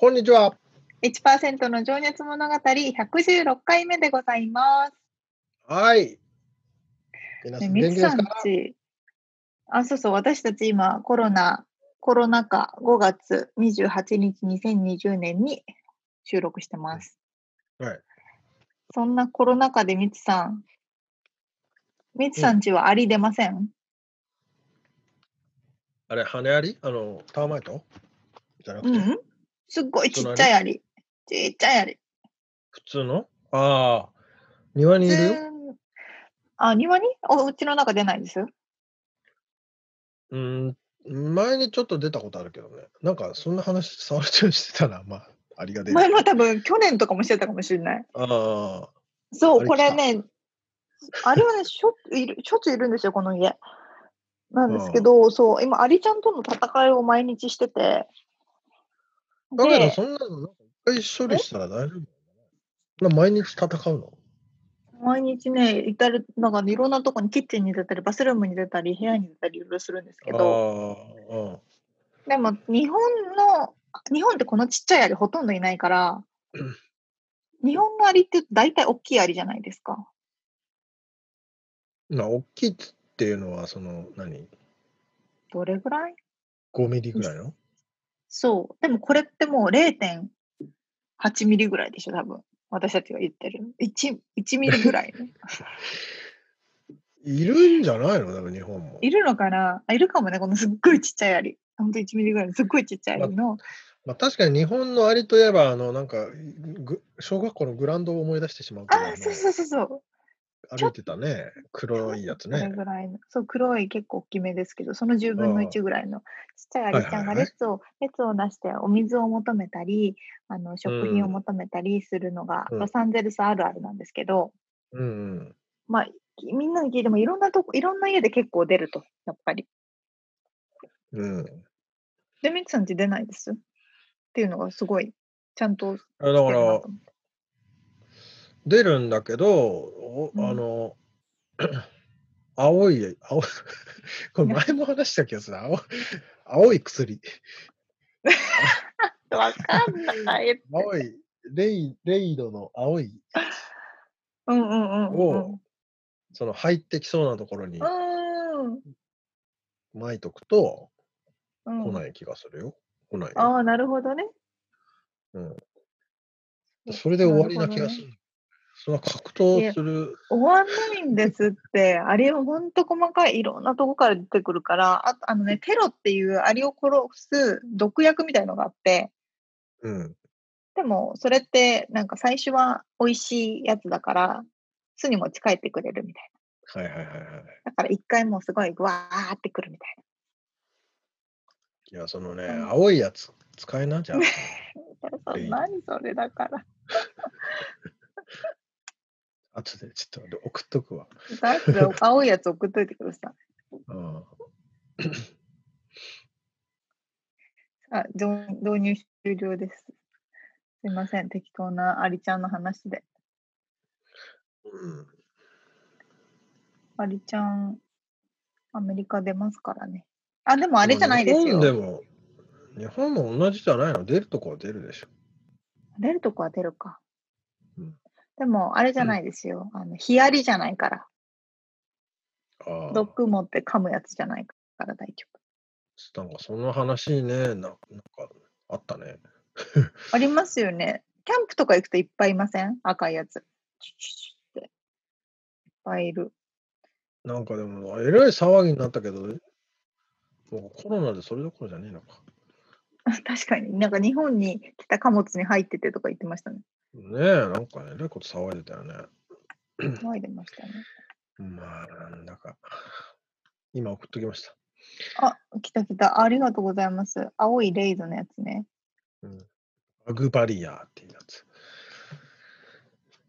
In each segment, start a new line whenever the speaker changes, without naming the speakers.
こんにちは。
1%の情熱物語116回目でございます。
はい。皆さ
ね、
ん元気ですか？
ち、あ、そうそう、私たち今コロナ、コロナ禍5月28日2020年に収録してます。
はい。
そんなコロナ禍でみつさん、みつさんちはアリ出ません、
あれ、羽アリあの、ターマイトじゃなくて、
うん、すっごいちっちゃいアリ。ちっちゃいアリ。
普通の？ああ、庭にいる？よ。
うんあ、庭に？おうちの中出ないです？
うん、前にちょっと出たことあるけどね。なんか、そんな話、触れちゃしてたな。まあ、アリが出る。
前も多分去年とかもしてたかもしれない。
ああ、
そう、これね、あれはね、しょいるしょっちゅういるんですよ、この家。なんですけど、そう、今、アリちゃんとの戦いを毎日してて、
だけど、
で、
そんなの、なんか一回処理したら大丈夫な毎日戦うの？
毎日ね、至る、なんかいろんなとこに、キッチンに出たり、バスルームに出たり、部屋に出たり、いろいろするんですけど。でも、日本の、日本ってこのちっちゃいアリほとんどいないから、日本のアリって大体大きいアリじゃないですか。
まあ、大きいっていうのは、その、何？
どれぐらい
?5 ミリぐらいの？
そう。でもこれってもう0.8ミリぐらいでしょ、多分。私たちが言ってる。1, 1ミリぐらい、ね。
いるんじゃないの？だから日本も。
いるのかな？あいるかもね、このすっごいちっちゃいアリ。ほんと1ミリぐらいのすっごいちっちゃいアリの。
まあ、確かに日本のアリといえば、あの、なんか、ぐ小学校のグラウンドを思い出してしまう
あ、そうそうそうそう。
歩いてたね。黒いやつね。
ぐらいの。そう、黒い結構大きめですけど、その10分の1ぐらいのちっちゃいアリちゃんが列を、列をなしてお水を求めたり、あの食品を求めたりするのが、
うん
ロサンゼルスあるあるなんですけど、
うんうん。
まあ、きみんなに聞いてもいろんなとこ、いろんな家で結構出ると、やっぱり。
うん。
で、ミツさんち出ないです？っていうのがすごい、ちゃんと
だから。出るんだけど、お
うん
あの、青い、青い、これ前も話した気がする。青青い薬。
わかんない。
青い、レイ、レイドの青い、
うんうんうんうん。
をその入ってきそうなところに
うん
巻いとくと、
うん。
来ない気がするよ。来ないよ。
ああ、なるほどね。
うん。それで終わりな気がする。その格闘する。
終わんないんですって、アリはほんと細かいいろんなとこから出てくるから、あとあのね、テロっていうアリを殺す毒薬みたいのがあって、
うん。
でもそれってなんか最初は美味しいやつだから、巣に持ち帰ってくれるみたい
はいはいはいはい。
な。だから一回もうすごいぐわーってくるみたい
いや、そのね、
うん
青いやつ使えなじゃ ん。
な。
いい
何それだから。
後でちょっと送っとくわ。
青いやつ送っといてください。
うん。
あ、導導入終了です。すいません、適当なアリちゃんの話で。
うん、
アリちゃん、アメリカ出ますからね。あ、でもあれじゃないですよ。
日本でも、日本も同じじゃないの？出るとこは出るでしょ。
出るとこは出るか。
うん
でも、あれじゃないですよ。あの、ヒアリじゃないから。
ああ。
毒持って噛むやつじゃないから大丈夫。
なんかその話ね、ななんかあったね。
ありますよね。キャンプとか行くといっぱいいません？赤いやつ。チュチュチュって。いっ使える。
なんかでも、えらい騒ぎになったけど、もうコロナでそれどころじゃねえのか。
確かに。なんか日本に来た貨物に入っててとか言ってましたね。
ねえ、なんかね、えらいこと騒いでたよね。
騒いでましたね。
まあ、なんだか。今送っときました。
あ、来た来た。ありがとうございます。青いレイズのやつね。
うん。アグバリアっていうやつ。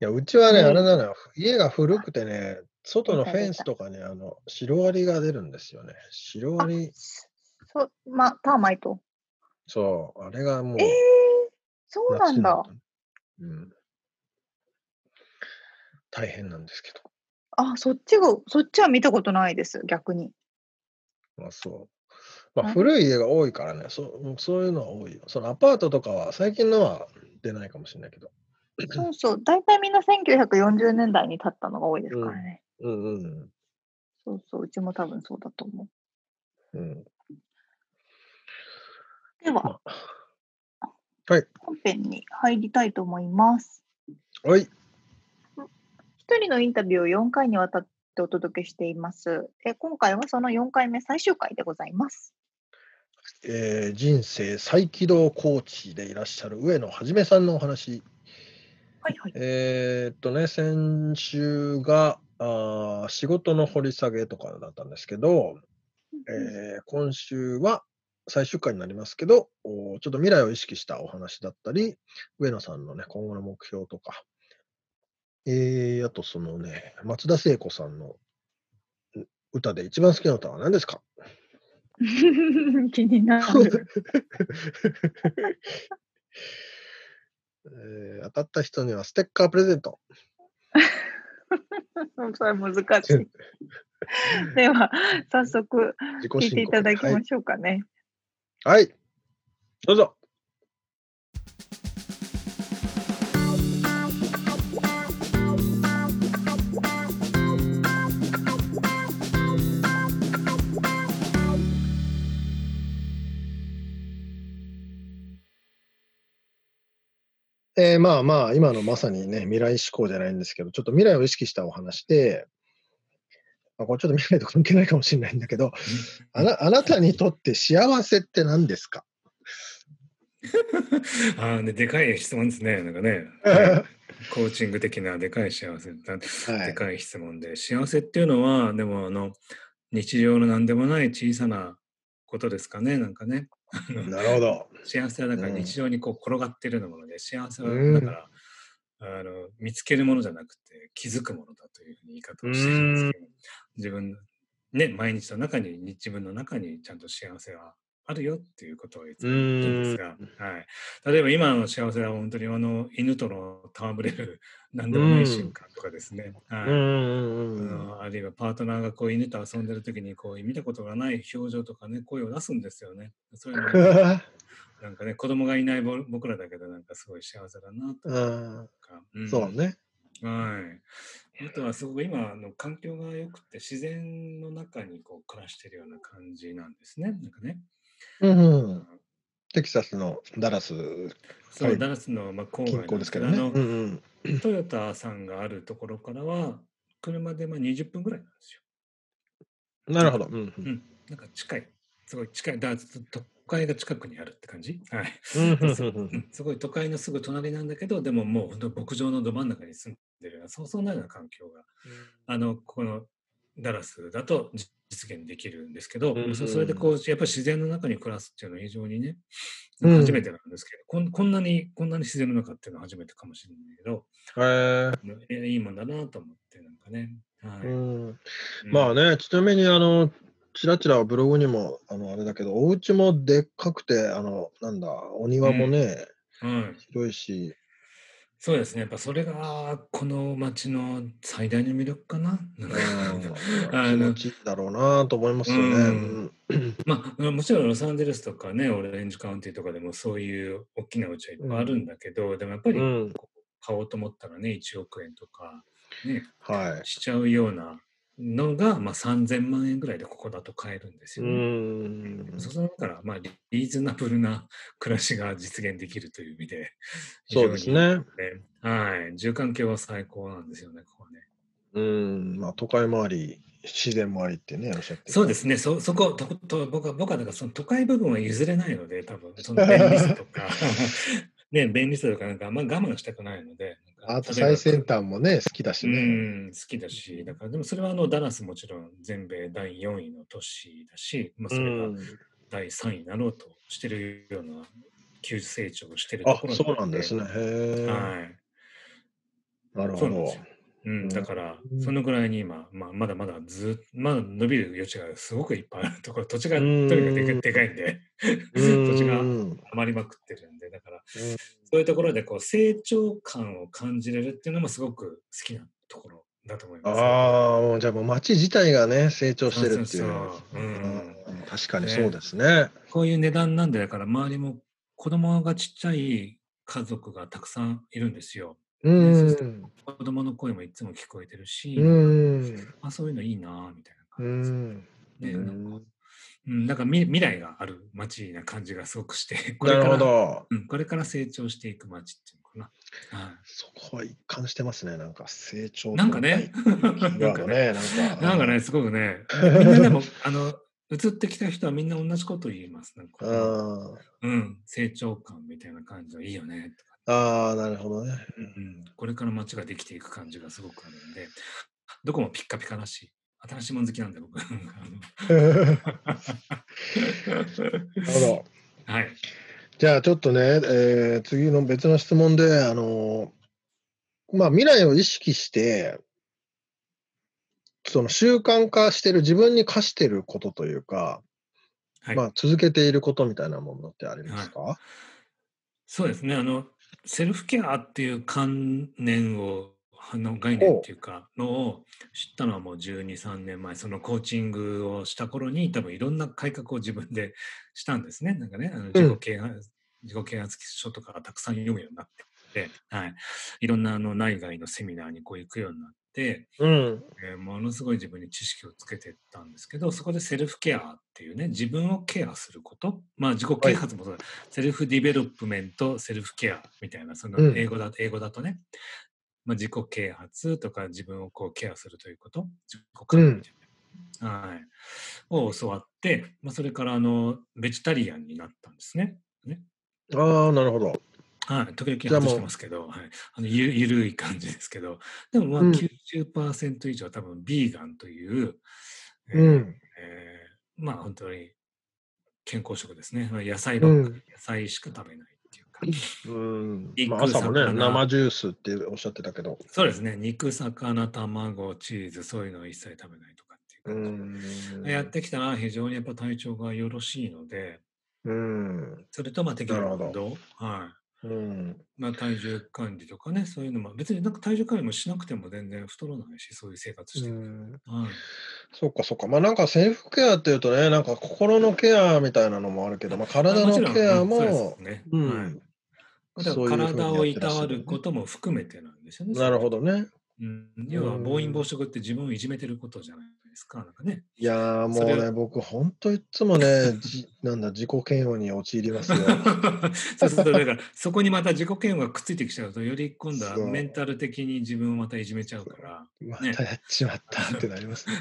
いや、うちはね、
うん
あれなのよ。家が古くてね、外のフェンスとかね、あの、シロアリが出るんですよね。シロアリ、
そう、ま、ターマイト。
そう、あれがもう
えー、そうなんだ。
うん。大変なんですけど。
あ、そっちが、そっちは見たことないです、逆に。
まあそう。まあ古い家が多いからね、そうそういうのは多いよ。そのアパートとかは最近のは出ないかもしれないけど。
そうそう。大体みんな1940年代に建ったのが多いですからね。
うんうん
そうそう。うちも多分そうだと思う。
うん。うん、
では、
まあはい。
本編に入りたいと思います。
はい。
一人のインタビューを4回にわたってお届けしています。え今回はその4回目最終回でございます。
えー人生再起動コーチでいらっしゃる上野はじめさんのお話。
はいはい。
えーっとね、先週があー仕事の掘り下げとかだったんですけど、えー今週は最終回になりますけど、おちょっと未来を意識したお話だったり、上野さんのね、今後の目標とか、えー、あとそのね、松田聖子さんのう歌で一番好きな歌は何ですか？
気になる。
えー当たった人にはステッカープレゼント。
それ難しい。では、早速聞いていただき
はい
ましょうかね。
はい。どうぞ。えーまあまあ、今のまさにね、未来志向じゃないんですけど、ちょっと未来を意識したお話で、まあ、これちょっと未来と関係ないかもしれないんだけど、あなあなたにとって幸せって何ですか？
ああね、でかい質問ですね。なんかね、は いコーチング的なでかい幸せ。でかい質問で、幸せっていうのは、でもあの、日常の何でもない小さなことですかね、なんかね。
なるほど。
幸せはだから
うん
日常にこう転がっているようなもので、幸せは
うん
だから、あの見つけるものじゃなくて気づくものだというふうに言い方をしてるんですけど、自分、ね、毎日の中に、自分の中にちゃんと幸せはあるよっていうことを言ってるんですが、はい、例えば今の幸せは本当にあの犬との戯れる何でもない瞬間とかですね。はいあ。のあるいはパートナーがこう犬と遊んでる時にこう見たことがない表情とかね声を出すんですよね。そういうのが なんかね子供がいないぼ僕らだけどなんかすごい幸せだなと
うん
か。うん
そうね。
はい。あとはすごく今の環境が良くて自然の中にこう暮らしてるような感じなんですね。なんかね。
うんうん。テキサスのダラス
そう、
はい
ダラスのまあ郊
近
外
郊ですけどね。
あの
うんうん。
トヨタさんがあるところからは車でまあ20分ぐらいなんですよ。
なるほど。うんう
うんん。なんか近い。すごい近い。だから都会が近くにあるって感じ？はい。すごい都会のすぐ隣なん。だけど、でももう本当牧場のど真ん。中に住ん。でるような、そうそうなような環境が、あの、このダラスだと実現できるん。ですけど、
うん。うん。
それでこう、やっぱり自然の中に暮らすっていうのは非常にね、初めてなん。ですけど、こん。こん。なに、こん。なに自然の中っていうのは初めてかもしれないけど、
え
えいいもん。だなと思って、なん。かね。はい。
うん。まあね、ちなみにあの、ちらちらブログにも、あの、あれだけど、お家もでっかくて、あの、なんだ、お庭もね、
はい。
広いし、
そうですね。やっぱそれが、この街の最大の魅力かな？なんか
うん、気持ちいいだろうなと思いますよね。
う
うん
まあ、もちろんロサンゼルスとかね、オレンジカウンティとかでもそういう大きなうちはいっぱいあるんだけど、でもやっぱり買おうと思ったらね、1億円とか、ね、
はい。
しちゃうようなのが、まあ、3000万円ぐらいでここだと買えるんです
う
よね。
ん。
そうだから、まあ、リリーズナブルな暮らしが実現できるという意味で、
そうですね。
はい。住環境は最高なんですよね、ここはね。
うん、まあ都会もあり、自然もありってね、おっしゃって。
そうですね、そそことと僕は僕はだからその都会部分は譲れないので、多分その便利さとか、ね、便利さとかなんかあんま我慢したくないので、
あと最先端もね、好きだし
う
ね。
ん、好きだし、だからでもそれはあのダラスもちろん全米第4位の都市だし、まあ、それが第3位になろうとしてるような急成長をしてると
あ
ころ、
そうなんですね。
はい。
なるほど
そうなん。だから
う、ん。
そのぐらいに今、まあ、まだまだずっまだ伸びる余地がすごくいっぱいあるところ、土地がと
うん
にかくでかいん。で、土地が
うん。
余りまくってるんで、だから、そういうところでこう成長感を感じれるっていうのもすごく好きなところだと思います。
ああ、もうじゃあもう街自体がね、成長してるっていう。確かにそうですね。
こういう値段なんで、だから周りも子供がちっちゃい家族がたくさんいるんですよ。
うん。
子供の声もいつも聞こえてるし、
うん。
あそういうのいいなぁみたいな
う
感じです。
ん。
ね
う
なんか
ん
うん、だから未未来がある街な感じがすごくして、こ
なる
れから
ほど。
うん、これから成長していく街っていうのかな。はい
そこは一貫してますね。なんか成長と
なんかね。
なんか。
なんかね、すごくね、みんなでも、あの、移ってきた人はみんな同じことを言います。なんか
あ
うん、成長感みたいな感じはいいよねとか、
あ、ああ、なるほどね。
うん。これから街ができていく感じがすごくあるんで、どこもピッカピカだし、新しいもの好きなんで僕。あ
なるほど。
のはい。
じゃあちょっとね、えー次の別の質問で、あのまあ、未来を意識して、その習慣化してる、自分に課してることというか、
はい
まあ、続けていることみたいなものってありますか、
そうですね。あの、セルフケアっていう観念を、あの概念っていうか、のを知ったのはもう12、3年前、そのコーチングをした頃に、多分いろんな改革を自分でしたんですね。なんかね、あの自己啓発、自己啓発書とかたくさん読むようになって、はい。いろんなあの内外のセミナーにこう行くようになって、
うん。
えーものすごい自分に知識をつけていったんですけど、そこでセルフケアっていうね、自分をケアすること、まあ自己啓発もそうだ、self-development、セルフケアみたいな、その
うん。
英語だと、英語だとね、まあ、自己啓発とか自分をこうケアするということ、自己管理みたいな、はい、を教わって、まあ、それからあの、ベジタリアンになったんですね。ね。
ああ、なるほど。
はい、時々外してますけど、はい、あのゆゆるい感じですけど、でもまあ
うん
90%以上は多分ビーガンという、えー
うん。
えーまあ本当に健康食ですね。まあ野菜ばっかり、
うん
野菜しか食べないっていうか。
うん
肉
まあ、朝もね、
魚
生ジュースっておっしゃってたけど。
そうですね。肉、魚、卵、チーズ、そういうのを一切食べないとかっていううか、
ん。
やってきたら非常にやっぱ体調がよろしいので、
うん。
それとまあ適度な
なるほど
運動、はい。
うん。
まあ、体重管理とかね、そういうのも、別になんか体重管理もしなくても全然太らないし、そういう生活してる。
うん
はい。
そっかそっか。まあなんかセルフケアっていうとね、なんか心のケアみたいなのもあるけど、まあ体のケア
うんそうで
も
す、ね。体をいたわ
る
ることも含めてなんですよね。
なるほどね。
うん、要は
うん
暴飲暴食って自分をいじめてることじゃないですか。なんかね。
いやーも
そうれ
ね、僕、本当いつもね、じなんだ、自己嫌悪に陥りますよ。
そうすると、だからそこにまた自己嫌悪がくっついてきちゃうと、より今度はメンタル的に自分をまたいじめちゃうから、
ま
ね
たやっちまったってなりますね。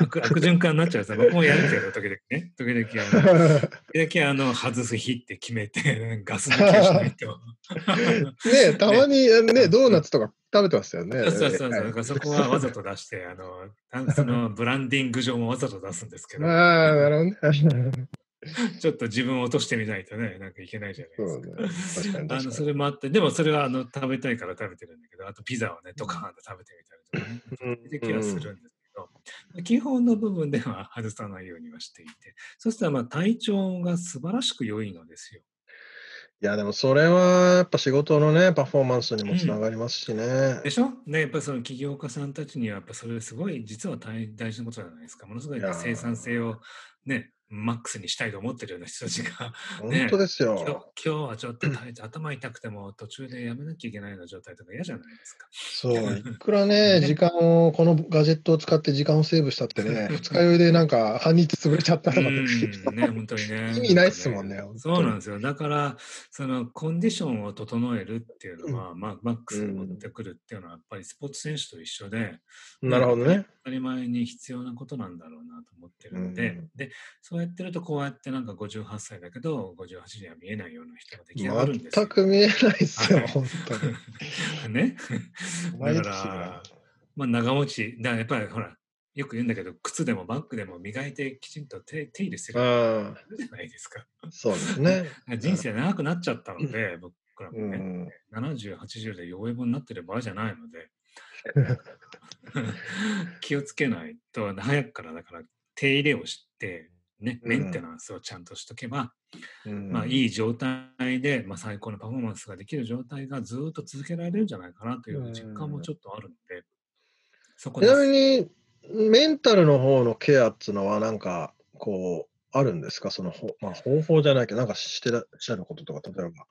悪悪循環になっちゃうさ、僕もやるけど、時々ね。時々あの、時々あの外す日って決めて、ガス抜きをしないと。
ねたまにね、ドーナツとか食べてましたよね。
そうそうそうそう。
はい
だからそこはわざと出して、あの、あそのブランディング上もわざと出すんですけど、
ああ、なるほどね。
ちょっと自分を落としてみないとね、なんかいけないじゃないですか。
そうね。
あのそれもあって、でもそれはあの食べたいから食べてるんだけど、あとピザをね、ドカーンと食べてみたりとかね、
に。
できはするんですけど、基本の部分では外さないようにはしていて、そしたらまあ体調が素晴らしく良いのですよ。
いや、でもそれはやっぱ仕事のね、パフォーマンスにもつながりますしね。
でしょ？ね、やっぱりその起業家さんたちには、やっぱそれすごい実は大大事なことじゃないですか。ものすごい生産性をね、マックスにしたいと思ってるような人たちが、
本当です
今日
よ。
今日はちょっと体頭痛くても途中でやめなきゃいけないような状態とか嫌じゃないですか。
そう、いくらね、時間を、このガジェットを使って時間をセーブしたってね、二日酔いでなんか半日潰れちゃったとかって
うんね、本当にね。
意味ないっすもんね
なか
本当に
そうなんですよ。だから、そのコンディションを整えるっていうのは、まあ、マックスに持ってくるっていうのは、やっぱりスポーツ選手と一緒で、
なるほどね。
当たり前に必要なことなんだろうなと思ってるので、
うん
で、そうやってると、こうやってなんか58歳だけど、58には見えないような人が出来上がるんですよ。
全く見えないっすよ
は、い
本当に。
ね。だから、まあ、長持ち、だやっぱりほら、よく言うんだけど、靴でもバッグでも磨いてきちんと手手入れする
あ
じゃないですか。
あ、そうですね。
人生長くなっちゃったので、僕ら
う
もね、
ん。
70、80で弱い棒になってる場合じゃないので、気をつけないと、早くからだから手入れをして、ね、
うん
メンテナンスをちゃんとしとけば、
うん
まあ、いい状態で、まあ、最高のパフォーマンスができる状態がずっと続けられるんじゃないかなという実感もちょっとあるので、そこ
ち。なみに、メンタルの方のケアっていうのは、なんか、こう、あるんですか？その、ほまあ、方法じゃないけど、なんかしてらっしゃることとか、例えば。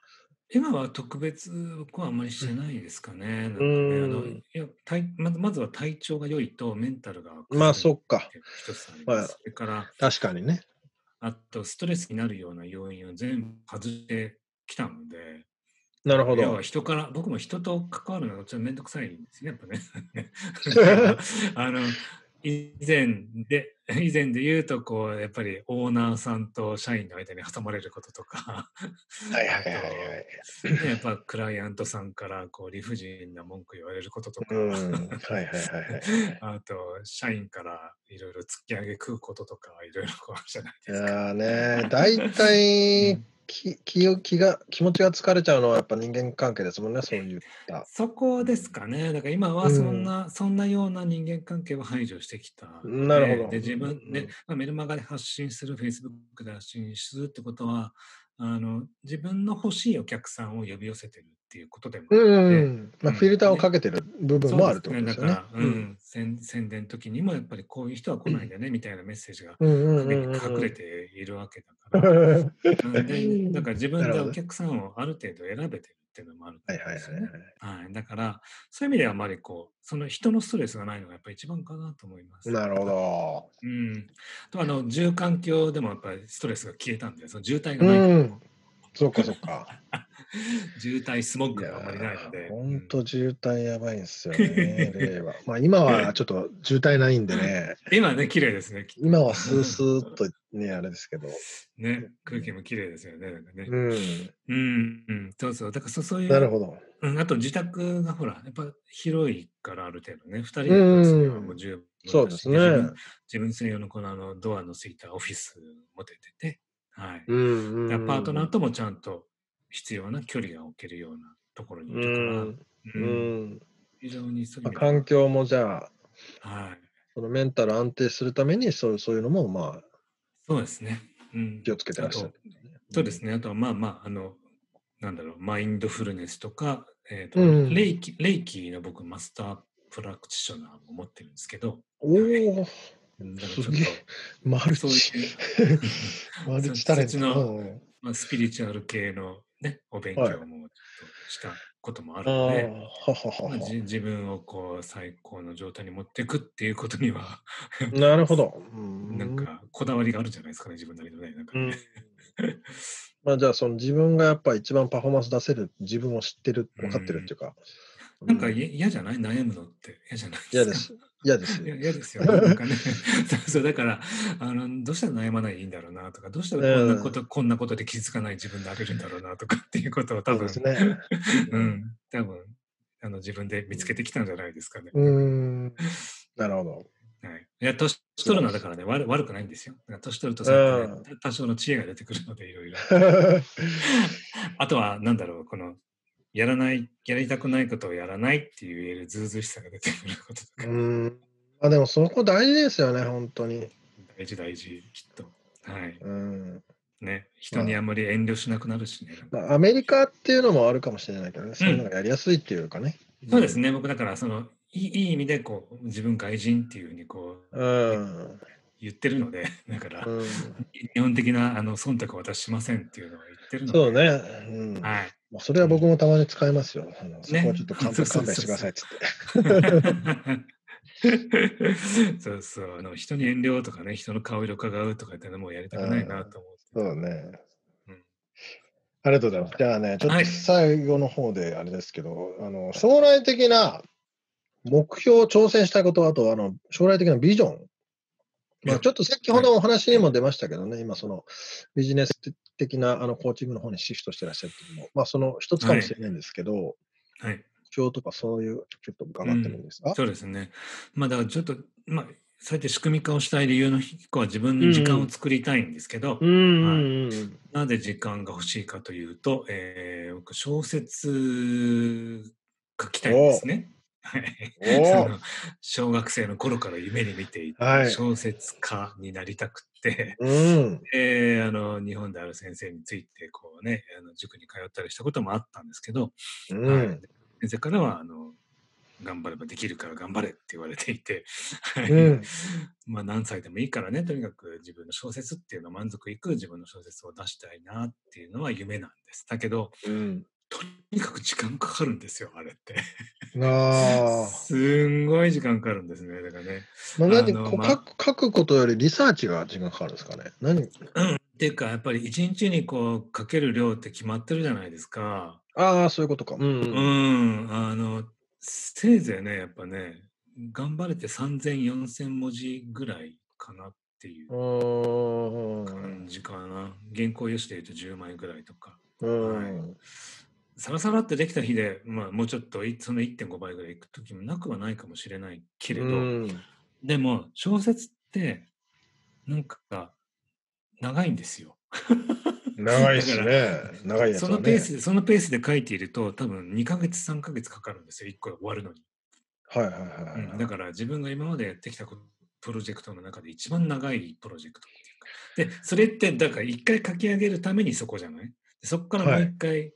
今は特別僕はあんまりしてないですかね。なんかね
うん
あのいや体まずまずは体調が良いとメンタルが
まあ、そっか。
つあります。
はい
それから、
確かにね。
あとストレスになるような要因を全部外してきたので、
なるほ
要は
ど。
人から、僕も人と関わるのがちょっとめんどくさいんですね、やっぱね。あの以前で、以前で言うと、こう、やっぱりオーナーさんと社員の間に挟まれることとか、
はいはいはいはい。
ねやっぱクライアントさんからこう理不尽な文句言われることとか、
うん。はいはいはいはい。
あと社員からいろいろ突き上げ食うこととかいろいろこうあるじゃない
い
ですか。
やーね、大体気気を気が気持ちが疲れちゃうのはやっぱ人間関係ですもんね、そういった。
そこですかね。だから今はそんな、そんなような人間関係を排除してきた。
なるほど
で、自分
うん
で、まあ、メルマガで発信する、Facebook で発信するってことは、あの自分の欲しいお客さんを呼び寄せてるっていうことでもあ
う
るので、
ん。まあ、フィルターをかけてる部分もあるってことですよね。
そうだから、うん、宣宣伝の時にもやっぱりこういう人は来ないでね、みたいなメッセージが隠れているわけだから。
うん
だから自分でお客さんをある程度選べてるっていうのもあるんですよね。はい、だから、そういう意味ではあまりこう、その人のストレスがないのがやっぱり一番かなと思います。
なるほど。
うん。とあの、住環境でもやっぱりストレスが消えたんで、その渋滞が
う
ない。
ん。そっかそっか。
渋滞、スモッグがあまりないので。
本当渋滞やばいんですよね、令和。まあ今はちょっと渋滞ないんでね、
うん今ね、綺麗ですね。き
今はスースーっとね、あれですけど。
ね、空気も綺麗ですよね。ね。
うん。
うん、うん、そうそう。だからそそういう、
なるほど。
うん、あと自宅がほら、やっぱ広いからある程度ね、2人で暮らすにはもう十分だし
そうですね。
自分専用のこのあのドアのついたオフィス持ててて、はい。
うんうん
パートナーともちゃんと必要な距離が置けるようなところにいるから、
うん。
非常にそう
環境もじゃあ、
はい。
そのメンタル安定するためにそうそういうのもまあ
そうですね。うん、
気をつけてらっしゃる
あと。そうですね。あとはまあまあ、あの、なんだろう、マインドフルネスとか、えっ、と、
うん
レイキ、レイキの僕、マスタープラクティショナーも持ってるんですけど、
おお、すげえマル
と、
チ
そういう、
マルチタレント。
の
うん
まあ、スピリチュアル系のね、お勉強もしたこともあるので、
ははは
まあ、じ自分をこう最高の状態に持っていくっていうことには、
は。なるほど。うん
なんかこだわりがあるんじゃないですかね、自分なりのね。なんか
うん
ね
まあじゃあその自分がやっぱ一番パフォーマンス出せる自分を知ってる分かってるっていうか。
なんか
う
い嫌じゃない？悩むのって嫌じゃない
嫌
ですか？
です。嫌です
いや
よ。
嫌ですよね。なんかね。そうだから、あの、どうしたら悩まないでいいんだろうなとか、どうしたらこんなこと、こんなことで気づかない自分になれるんだろうなとかっていうことを多分、
ね。
うん、多分、あの、自分で見つけてきたんじゃないですかね。
うーん。なるほど。
はい、いや、年取るのはだからね、悪悪くないんですよ。年取るとそうやってね、多少の知恵が出てくるので、いろいろ。あとは、なんだろう、この、やらない、やりたくないことをやらないっていう言えるずうずうしさが出てくることと
う
か、
ん。まあでもそこ大事ですよね、本当に。
大事大事、きっと。はい。
うん。
ね、人にあんまり遠慮しなくなるしね。
まあアメリカっていうのもあるかもしれないけどね、そういうのがやりやすいっていうかね。
そうですね、僕だから、その、いいいい意味で、こう、自分外人っていうふうに、こう、
うん。
言ってるので、だから、
うん
日本的なあの忖度を私しませんっていうのを言ってるので、
そうね。うん。
はい。
まあそれは僕もたまに使いますよ。あのそ
ね
こはちょっと勘弁してくださいっつって。
そうそうあの人に遠慮とかね人の顔色伺うとかってのもやりたくないなと思って、
そうね。
うん
ありがとうございます。じゃあね、ちょっと
はい
最後の方であれですけど、あの将来的な目標、挑戦したいこと、あとあの将来的なビジョン。まあ、ちょっと先ほどお話にも出ましたけどね、今そのビジネス的なあのコーチングの方にシフトしてらっしゃるっていうのも、まあその一つかもしれないんですけど、
はい。
目標とかそういうちょっと伺ってもいいですか、
そうですね。まあだからちょっとまあそうやって仕組み化をしたい理由の一個は自分の時間を作りたいんですけど、
うんうんうん
なぜ時間が欲しいかというと、えー僕小説書きたいんですね。小学生の頃から夢に見てい
はい。
た小説家になりたくって、
うん。
えーあの日本である先生についてこう、ね、あの塾に通ったりしたこともあったんですけど、
うん。
はい。先生からはあの頑張ればできるから頑張れって言われていて、はい。
うん。
まあ何歳でもいいからねとにかく自分の小説っていうのを満足いく自分の小説を出したいなっていうのは夢なんです。だけど
うん
とにかく時間かかるんですよあれって。
ああ。
すんごい時間かかるんですねだからね。
まあ、何
ま
書くことよりリサーチが時間かかるんですかね？何？
っていうかやっぱり一日にこうかける量って決まってるじゃないですか。
ああ、そういうことか。うん。
う
うん
ん、あのせいぜいねやっぱね頑張れて3000、4000文字ぐらいかなっていう
うん。
感じかな。原稿用紙で言うと10枚ぐらいとか。
うん。
サラサラってできた日で、まあ、もうちょっといその1.5倍ぐらいいく時もなくはないかもしれないけれど、
うん
でも小説ってなんか長いんですよ。
長いです
だ
ね。長いね。
そのペースでそのペースで書いていると多分2ヶ月3ヶ月かかるんですよ1個終わるのに、
はいはいはいはい。
うんだから自分が今までやってきたプロジェクトの中で一番長いプロジェクトっていうかでそれってだから1回書き上げるためにそこじゃない？でそこからもう1回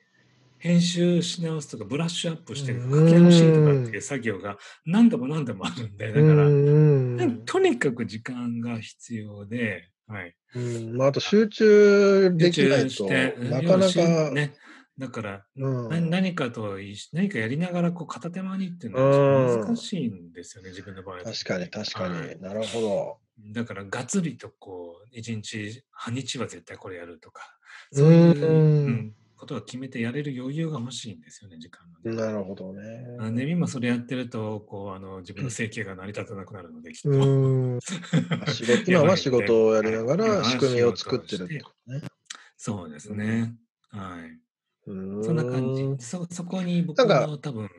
編集し直すとかブラッシュアップして書
うん。
き直しとかっていう作業が何度も何度もあるんでだから
うん
とにかく時間が必要で、はい、
うん。まあ、あと集中できないとなかなか、
ね、だから、
うん。
な何かと何かやりながらこう片手間にっていうのは難しいんですよね、自分の場合は。
確かに確か
はい。
に。なるほど。
だからがっつりとこう一日半日は絶対これやるとかそういう、
うん。
うんことは決めてやれる余裕が欲しいんですよね時間のね。
なるほどね。
あで今それやってるとこうあの自分の生計が成り立たなくなるのできっと。
今は 仕事をやりながら仕組みを作ってるってことね。
そうですね。はい。
うん
そんな感じ。そそこに僕の多分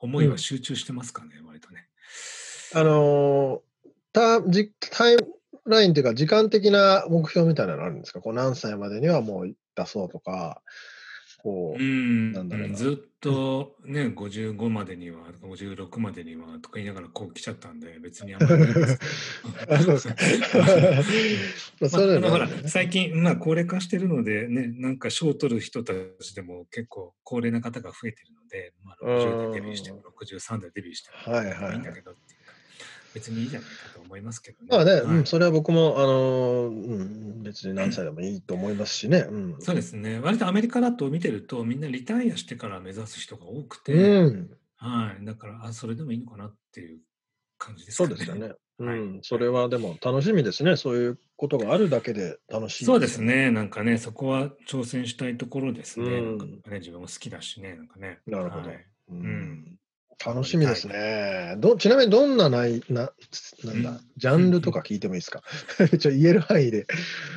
思いは集中してますかね、割とね。
あのータじタイムラインというか、時間的な目標みたいなのあるんですか？こう何歳までにはもう出そうとか、こう、
うん。
なんだろうな。
ずっとね、55までには、56までにはとか言いながらこう来ちゃったんで、別にあんまりないです。
あそうですか。まあ、そ
まあ、
れ
あのほら
ね
最近、まあ、高齢化してるので、ね、なんか賞を取る人たちでも結構高齢な方が増えてるので、まあ、60でデビューしても63でデビューしても
はいはい
んだけどっていう。か別にいいじゃないかと思いますけどね。
まあね、
はい
うん、それは僕も、あのーうん、別に何歳でもいいと思いますしね。うん。
そうですね。割とアメリカだと見てると、みんなリタイアしてから目指す人が多くて、
うん、
はい。だから、あ、それでもいいのかなっていう感じですかね。
そうですよね。う
はい
ん、それはでも楽しみですね。そういうことがあるだけで楽しい、
そうです。ね。なんかね、そこは挑戦したいところですね。
うん
なんかね自分も好きだしね、なんかね。
なるほど
はい
うん
ん
楽しみですね。どちなみにどんなないななんだ、
うん。
ジャンルとか聞いてもいいですか？ちょ言える範囲で。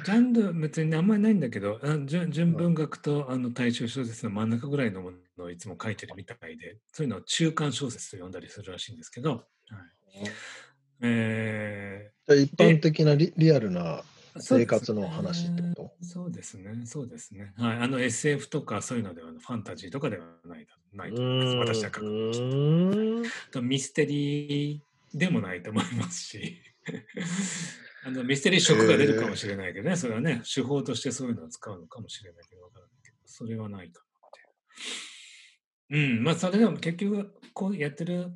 ジャンル別にあんまりないんだけど、あ純純文学とあの大衆小説の真ん中ぐらいのものをいつも書いてるみたいで、そういうのを中間小説と呼んだりするらしいんですけど、はい。え
じゃあ一般的なリリアルな
ー
生活の話ってこと？
そうですね、そうですね。はい、あの SF とかそういうのでは、ファンタジーとかではないないと思います。私は書く
う
とミステリーでもないと思いますし、あのミステリー色が出るかもしれないけどね、それはね、手法としてそういうのを使うのかもしれないけど、わからないけど、それはないかなって。うん、まあ、それでも結局、こうやってる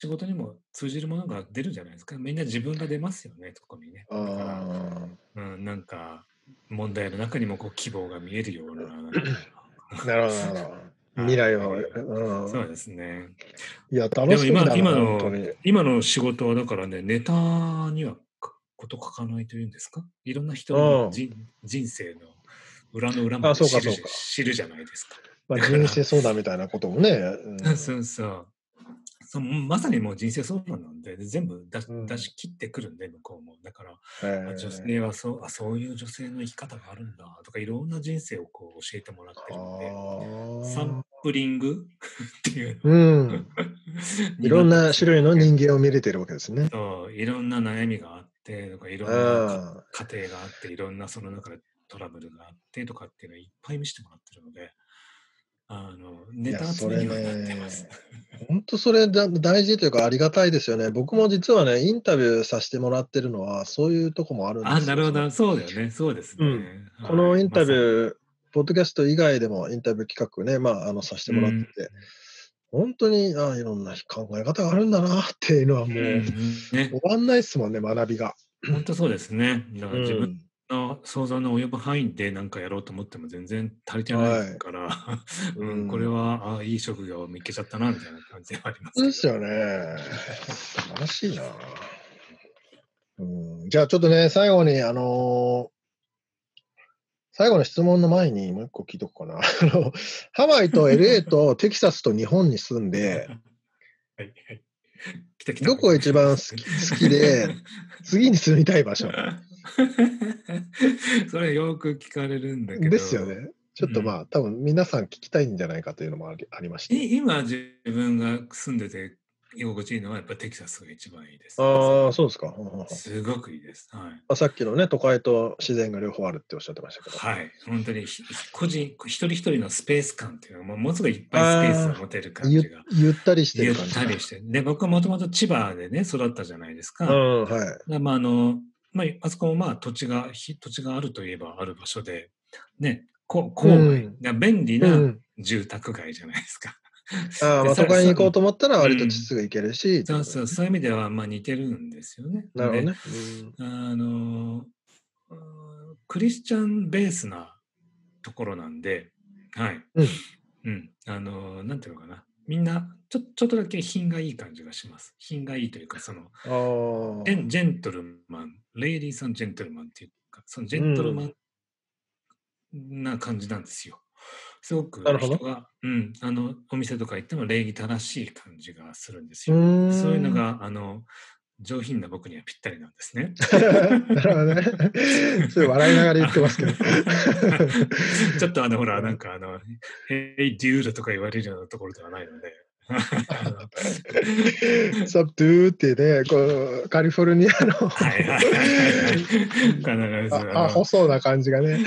仕事にも通じるものが出るじゃないですか？みんな自分が出ますよね、そこにね。だから、
あ
うん、なんか問題の中にもこう希望が見えるような。な
るほど。未来を、うん
そうですね。
いや、楽しみだな、
今の
本当に。
今の仕事はだからね、ネタにはかこと書かないというんですか？いろんな人
うん
の人人生の裏の裏ま
あ
で知るじゃないですか。
まあ、人生相談みたいなこともね。うん
そうそう。そうまさにもう人生相談なんで、全部出し
うん。
出し切ってくるんで、向こうも。だから、
えー
あ女性はそうあそういう女性の生き方があるんだとか、いろんな人生をこう教えてもらってるんで、サ
あ
ンプリング っていう
ーうん。いろんな種類の
人
人間を見れてるわけですね。
そういろんな悩みがあってとかいろんな家庭があっていろんなその中でトラブルがあってとかっていうのをいっぱい見せてもらってるのであのネタ集めにはなってます。
本当それだ大事というかありがたいですよね。僕も実はね、インタビューさせてもらってるのは、そういうとこもあるんですよ。
あなるほどそうだよねそうですね。
うんこのインタビ
ー
ュー、ポッドキャスト以外でもインタビュー企画ね、まあ、あのさせてもらってて、本当にあいろんな考え方があるんだなっていうのはもう、
ね
終わんないですもんね、学びが。
本当そうですね。だから自分
うん
の想像の及ぶ範囲で何かやろうと思っても全然足りてないから、う
うん
ん、これはあいい職業を見っけちゃったなみたいな感じではあります
ですよね。素晴らしいな。うん、じゃあちょっとね、最後に、あのー最後の質問の前にもう一個聞いとこうかな。ハワイと LA とテキサスと日本に住んで、
はいはい。
どこが一番好き好きで、次に住みたい場所？
それよく聞かれるんだけど。
ですよね。ちょっとまあ、多分皆さん聞きたいんじゃないかというのもありありまして。
い今自分が住んでて居心地いいのはやっぱテキサスが一番いいです。
ああ、そうですか。うんうんうん
すごくいいです。はい。
あさっきのね、都会と自然が両方あるっておっしゃってましたけど。
はい、本当にひ個人一人一人のスペース感っていうのはもうものすごいいっぱいスペースを持てる感
ゆ
じが
ゆったりして
ゆっ
る感じ。
たりしてで僕はもともと千葉でね育ったじゃないですか。
うん、はい。
でまああのまあ、あそこもまあ土地がひ土地があるといえばある場所でねこ郊外、
うん
が便利
う。
なん住宅街じゃないですか。
ああ、まあ、都会に行こうと思ったら割と
うん
すぐ行けるし。
そうそうそういう意味ではまあ似てるんですよね。
なるほどね。
であのうんクリスチャンベースなところなんで、はい。
うん
うん。あのなんていうのかな。みんなちょちょっとだけ品がいい感じがします。品がいいというか、そのジェントルマン、レイディーさんジェントルマンっていうか、そのジェントルマンな感じなんですよ。すごく人が、うん、あの、お店とか行っても礼儀正しい感じがするんですよ。
ーん
そういうの。が、あの、上品な僕にはぴったりなんですね。
なるほどね。それ笑いながら言ってますけど。
ちょっとあの、ほら、なんかあの、Hey, dude とか言われるようなところではないので。あの
サブドゥーってね、こう、カリフォルニアの、
はいはいはいはい。必ず、
あアホそうな感じがね。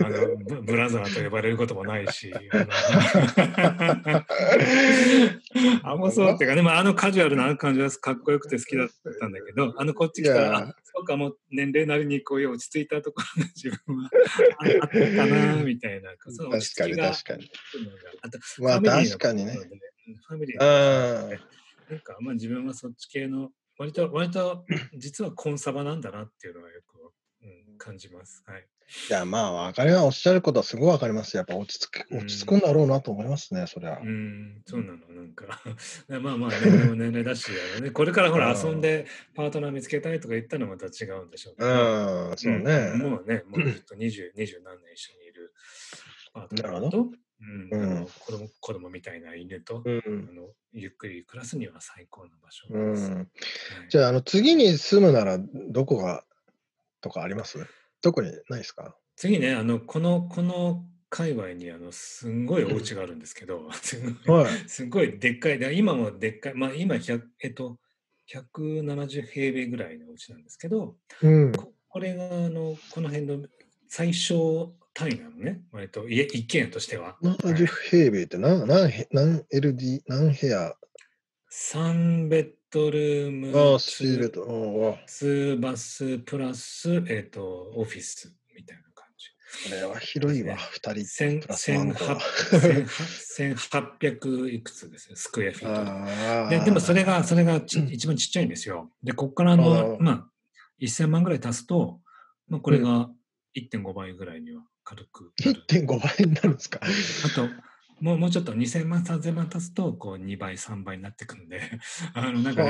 あのブブラザーと呼ばれることもないし、あのあんまそうっていうかね、まあ、あのカジュアルなあの感じはかっこよくて好きだったんだけど、あのこっち来たら、あそうかもう年齢なりにこういう落ち着いたところが自分はああったかなみたいな、その落ち
確かに
着きが
確かに。
あと
まあ確かにね
ファミリーなんかまあ自分はそっち系の割と割と 実はコンサバなんだなっていうのはよく、うん、感じます。はい。
いや、まあ、わかります。おっしゃることはすごいわかります。やっぱ落ち着く、
うん
落ち着くんだろうなと思いますね、そりゃ
う。ん、そうなの、なんか。まあまあ、年齢も年齢だし、ね、これからほら、
うん
遊んでパートナー見つけたいとか言ったらまた違うんでしょうけ
う
ど。
ん、そうね。
んもうね、もうずっと二十、二十何年一緒にいるパートナーと、うん
うん
子供子供みたいな犬と、
うん
あのゆっくり暮らすには最高の場所
う
です。
ん。
はい
じゃあ、あの、次に住むなら、どこが、とかあります？どこにないですか？
次ね、あの、この、この界隈に、あの、すんごいお家があるんですけど、すごい
はい。
すごいでっかい、で今もでっかい、まあ今100、えっと、170平米ぐらいのお家なんですけど、
うん。
ここれがあのこの辺の最小単位なのね、割と家一軒家としては。
70平米って何、何へ、何 LD、何部屋
？3ベッドルーム、
あーベッド。おー
2バスプラス、えっとオフィスみたいな感じ。
これは広いわ、二人
千
プラスワンコは。
1800いくつですよ、スクエアフィートで。ででもそれが、それがち一番ちっちゃいんですよ。で、ここからのまあ、1000万ぐらい足すと、まあ、これが1.5倍ぐらいには軽くなる。
1.5倍になるんですか？
あと、もうもうちょっと2000万、3000万足すと、こう2倍、3倍になってくんで、あの、なんか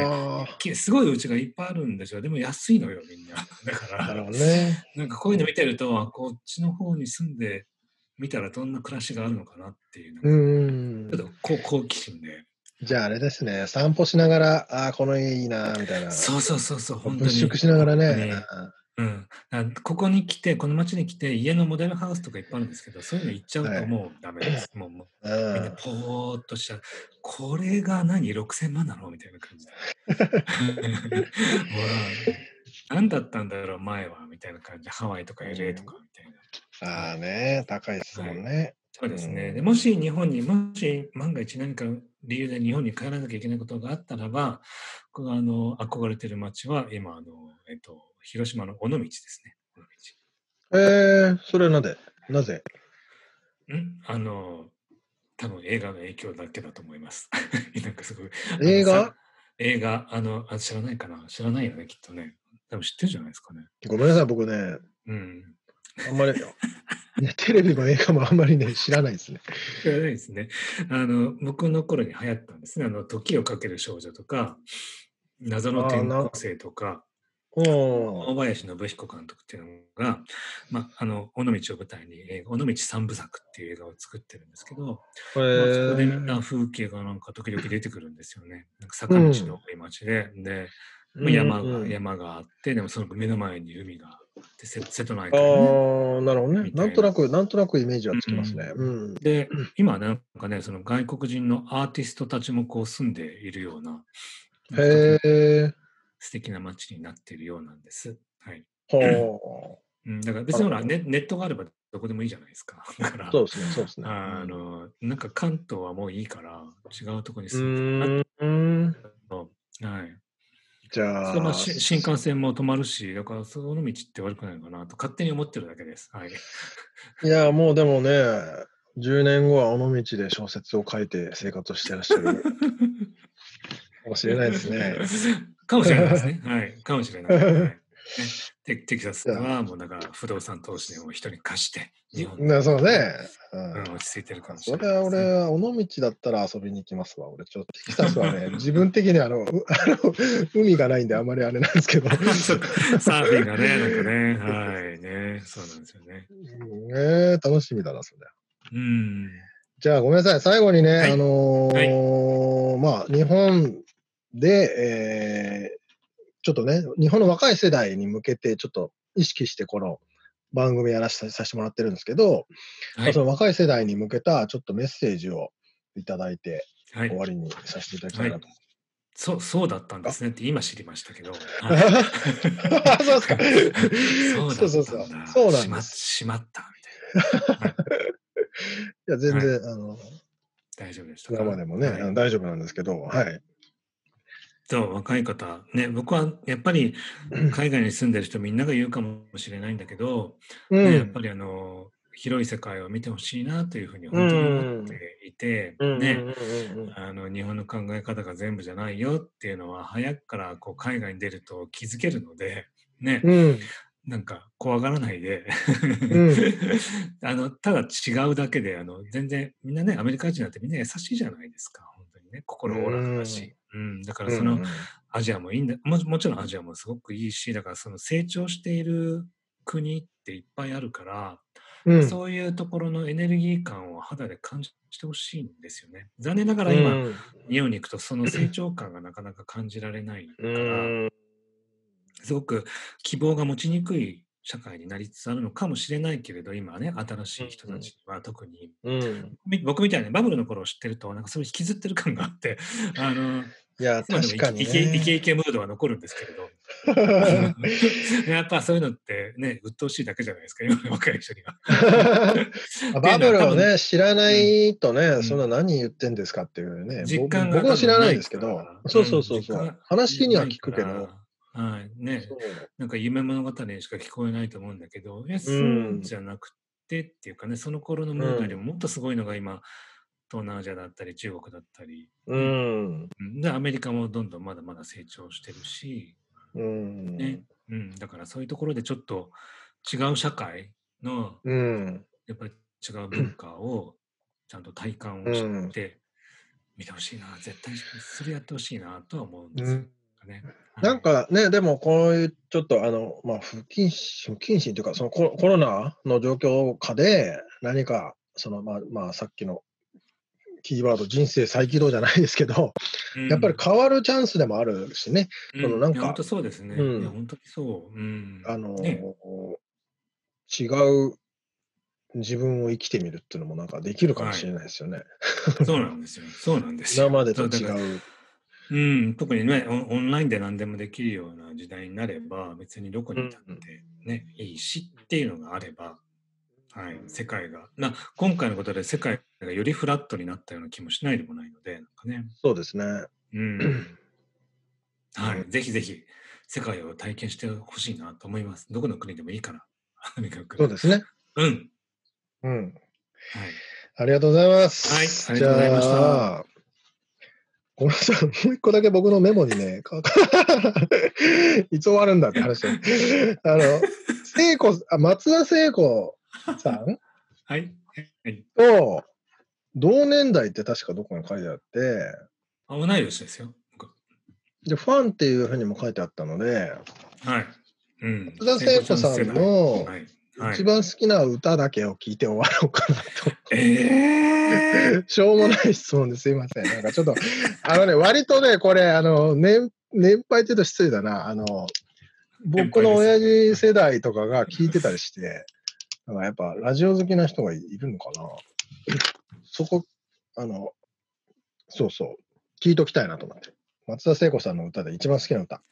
ね、すごいうちがいっぱいあるんですよ。でも安いのよ、みんな。だから
ね。
なんかこういうの見てると、あこっちの方に住んでみたらどんな暮らしがあるのかなっていう、
うーん
ちょっ。と好好奇心で。
じゃああれですね、散歩しながら、ああ、この家いいな、みたいな。
そうそうそうそう、本当に。
物色しながらね。
本当にうん、ここに来て、この町に来て、家のモデルハウスとかいっぱいあるんですけど、そういうの行っちゃう
はい
ともうダメです。もうも
う
うみんなんぽーっとしちゃう。これが何 ?6000 万なのみたいな感じで。何だったんだろう、前は？みたいな感じで、ハワイとか LA とかみたいな。
ああね、高いですもんね。
そうですね。
うん
でもし日本に、もし万が一何か理由で日本に帰らなきゃいけないことがあったらば、あの憧れてる街は今あの、えっと、広島の尾道ですね。尾道
えー、それはなぜ？なぜ？
ん？あの、多分映画の影響だけだと思います。なんかすごい。
映画？
映画、あのあ、知らないかな？知らないよね、きっとね。多分知ってるじゃないですかね。
ごめんなさい、僕ね、
うん。
あんまり、ね、テレビも映画もあんまりね、知らないですね。
知らないですね。あの、僕の頃に流行ったんですね。あの、時をかける少女とか、謎の転校生とか、
お
大林信彦監督っていうのが、まあ、あの尾道を舞台に映画「尾道三部作」っていう映画を作ってるんですけど、
え
まあ、そこで見
ー
た風景がなんか時々出てくるんですよね。なんか坂道の町で、で、まあ山が、
うん
山があって、でもその目の前に海があって、瀬瀬戸内
あ
海ね。
あ、なるほどね。
な
なんとなく、なんとなくイメージはつきますね。うん。
で、今はなんかね、その外国人のアーティストたちもこう住んでいるような、
へえ。
素敵な街になっているようなんです。はい。
ほ
うん、だから別にほらネ、ネットがあればどこでもいいじゃないですか。だから
う。そうですね、そうですね。
あの、なんか関東はもういいから、違うとこに
う
住んでる
ーん。
はい。
じゃ
それまあ新幹線も止まるし、だからその道って悪くないのかなと勝手に思ってるだけです。はい。
いや、もうでもね、10年後は尾道で小説を書いて生活をしてらっしゃるかもしれないですね。
かもしれないですね。はい。かもしれない。はいねテテキサスはもうだから不動産投資でも人に貸して、日本
ね、そうね。う
うん
ん
落ち着いてるかもし
それは
れないね、
俺は尾道だったら遊びに行きますわ。俺ちょっとテキサスはね、自分的にあのう あの海がないんであんまりあれなんですけど。
サーフィンがね、なんかね、はいね、そうなんですよね。
うんね楽しみだな、それ。
うん。
じゃあごめんなさい。最後にね、
はい
あのーまあ日本で、えーちょっとね、日本の若い世代に向けてちょっと意識してこの番組やらせさせてもらってるんですけど、ま
はい
あそ。の若い世代に向けたちょっとメッセージをいただいて
はい
終わりにさせていただきたいなと。
そう、そうだったんですねって今知りましたけど。はい
そうですか。
そう
そうそうそう
しま
です。
しまったみたいな。は い
いや、全然、あの、
大丈夫でしたか？
今までもね、大丈夫なんですけど、はい。
そう、若い方、ね、僕はやっぱり海外に住んでる人みんなが言うかもしれないんだけど、
う
ね、やっ
ん。
ぱ。りあの、広い世界を見てほしいなというふうに本当に思っていて、ね、
うん。
あの日本の考え方が全部じゃないよっていうのは早くからこう海外に出ると気づけるので、ね、
うん。
なんか怖がらないで、
うん。
あのただ違うだけであの全然みんなねアメリカ人なんてみんな優しいじゃないですか本当にね心おおらかだし、うん、だからその、アジアもいいんだももちろんアジアもすごくいいしだからその成長している国っていっぱいあるから、
うん、
そういうところのエネルギー感を肌で感じてほしいんですよね。残念ながら今、
うん。
日本に行くとその成長感がなかなか感じられないか
う
ら、
ん。
すごく希望が持ちにくい社会になりつつあるのかもしれないけれど今ね新しい人たちは特に、僕みたいにバブルの頃を知ってるとなんかそういう引きずってる感があってあの
いや、確かに、
イケイケイケ
ね。
イケムードは残るんですけれど。やっぱそういうのってね鬱陶しいだけじゃないですか今の若い人には。
バブルをね、知らないとね、
ん。
そんな何言ってんですかっていうね、
実
僕
感が
僕も知らないんですけど。そうそうそうそう、話には聞くけど、
はいね。なんか夢物語にしか聞こえないと思うんだけど、いや、そ
うん。
うじゃなくてっていうかね、その頃のムードよりももっとすごいのが今、東南アジアだったり中国だったり、
うん。
うん。で、アメリカもどんどんまだまだ成長してるし、
うん。
ね、うん、だからそういうところでちょっと違う社会の
うん。
やっぱり違う文化をちゃんと体感をして見てほしいな、絶対それやってほしいなとは思うんですよ。ね。
なんかね、でもこういうちょっとあの、まあ、不謹慎、不謹慎というか、そのコロコロナの状況下で何か、そのまあ、まあ、さっきのキーワード、人生再起動じゃないですけど、
うん
やっぱり変わるチャンスでもあるしね、
うん
そのなんか
本当そうですね。
うん
本当にそう。うん、
あの、
ね
違う自分を生きてみるっていうのもなんかできるかもしれないですよね。
そうなんですよ。そうなんですよ。
今までと違
そう
う。
うん、特にねオン、ラインで何でもできるような時代になれば、別にどこにいたってね、いいしっていうのがあれば、はい、世界が、な今回のことで世界がよりフラットになったような気もしないでもないので、なんかね、
そうですね。
うん。はい、ぜひぜひ世界を体験してほしいなと思います。どこの国でもいいから。
そうですね。
うん。
うん。
はい。
ありがとうございます。
はいありがとうございました
ごめんなさい。もう一個だけ僕のメモにね、か いつ終わるんだって話で。あの、聖子、あ松田聖子さん？
はい。はい。
と同年代って確かどこに書いてあって、
あ、同い年ですよ。僕
で、ファンっていうふうにも書いてあったので、
はい。うん。
松田聖子さんの一番好きな歌だけを聞いて終わろうかなと。
えー、
しょうもない質問ですいません。なんかちょっと、あのね、割とね、これ、あの、年、年配って言うと失礼だな。あの、僕の親父世代とかが聞いてたりして、なんかやっぱラジオ好きな人がいいるのかな。そこ、あの、そうそう、聞いときたいなと思って。松田聖子さんの歌で一番好きな歌。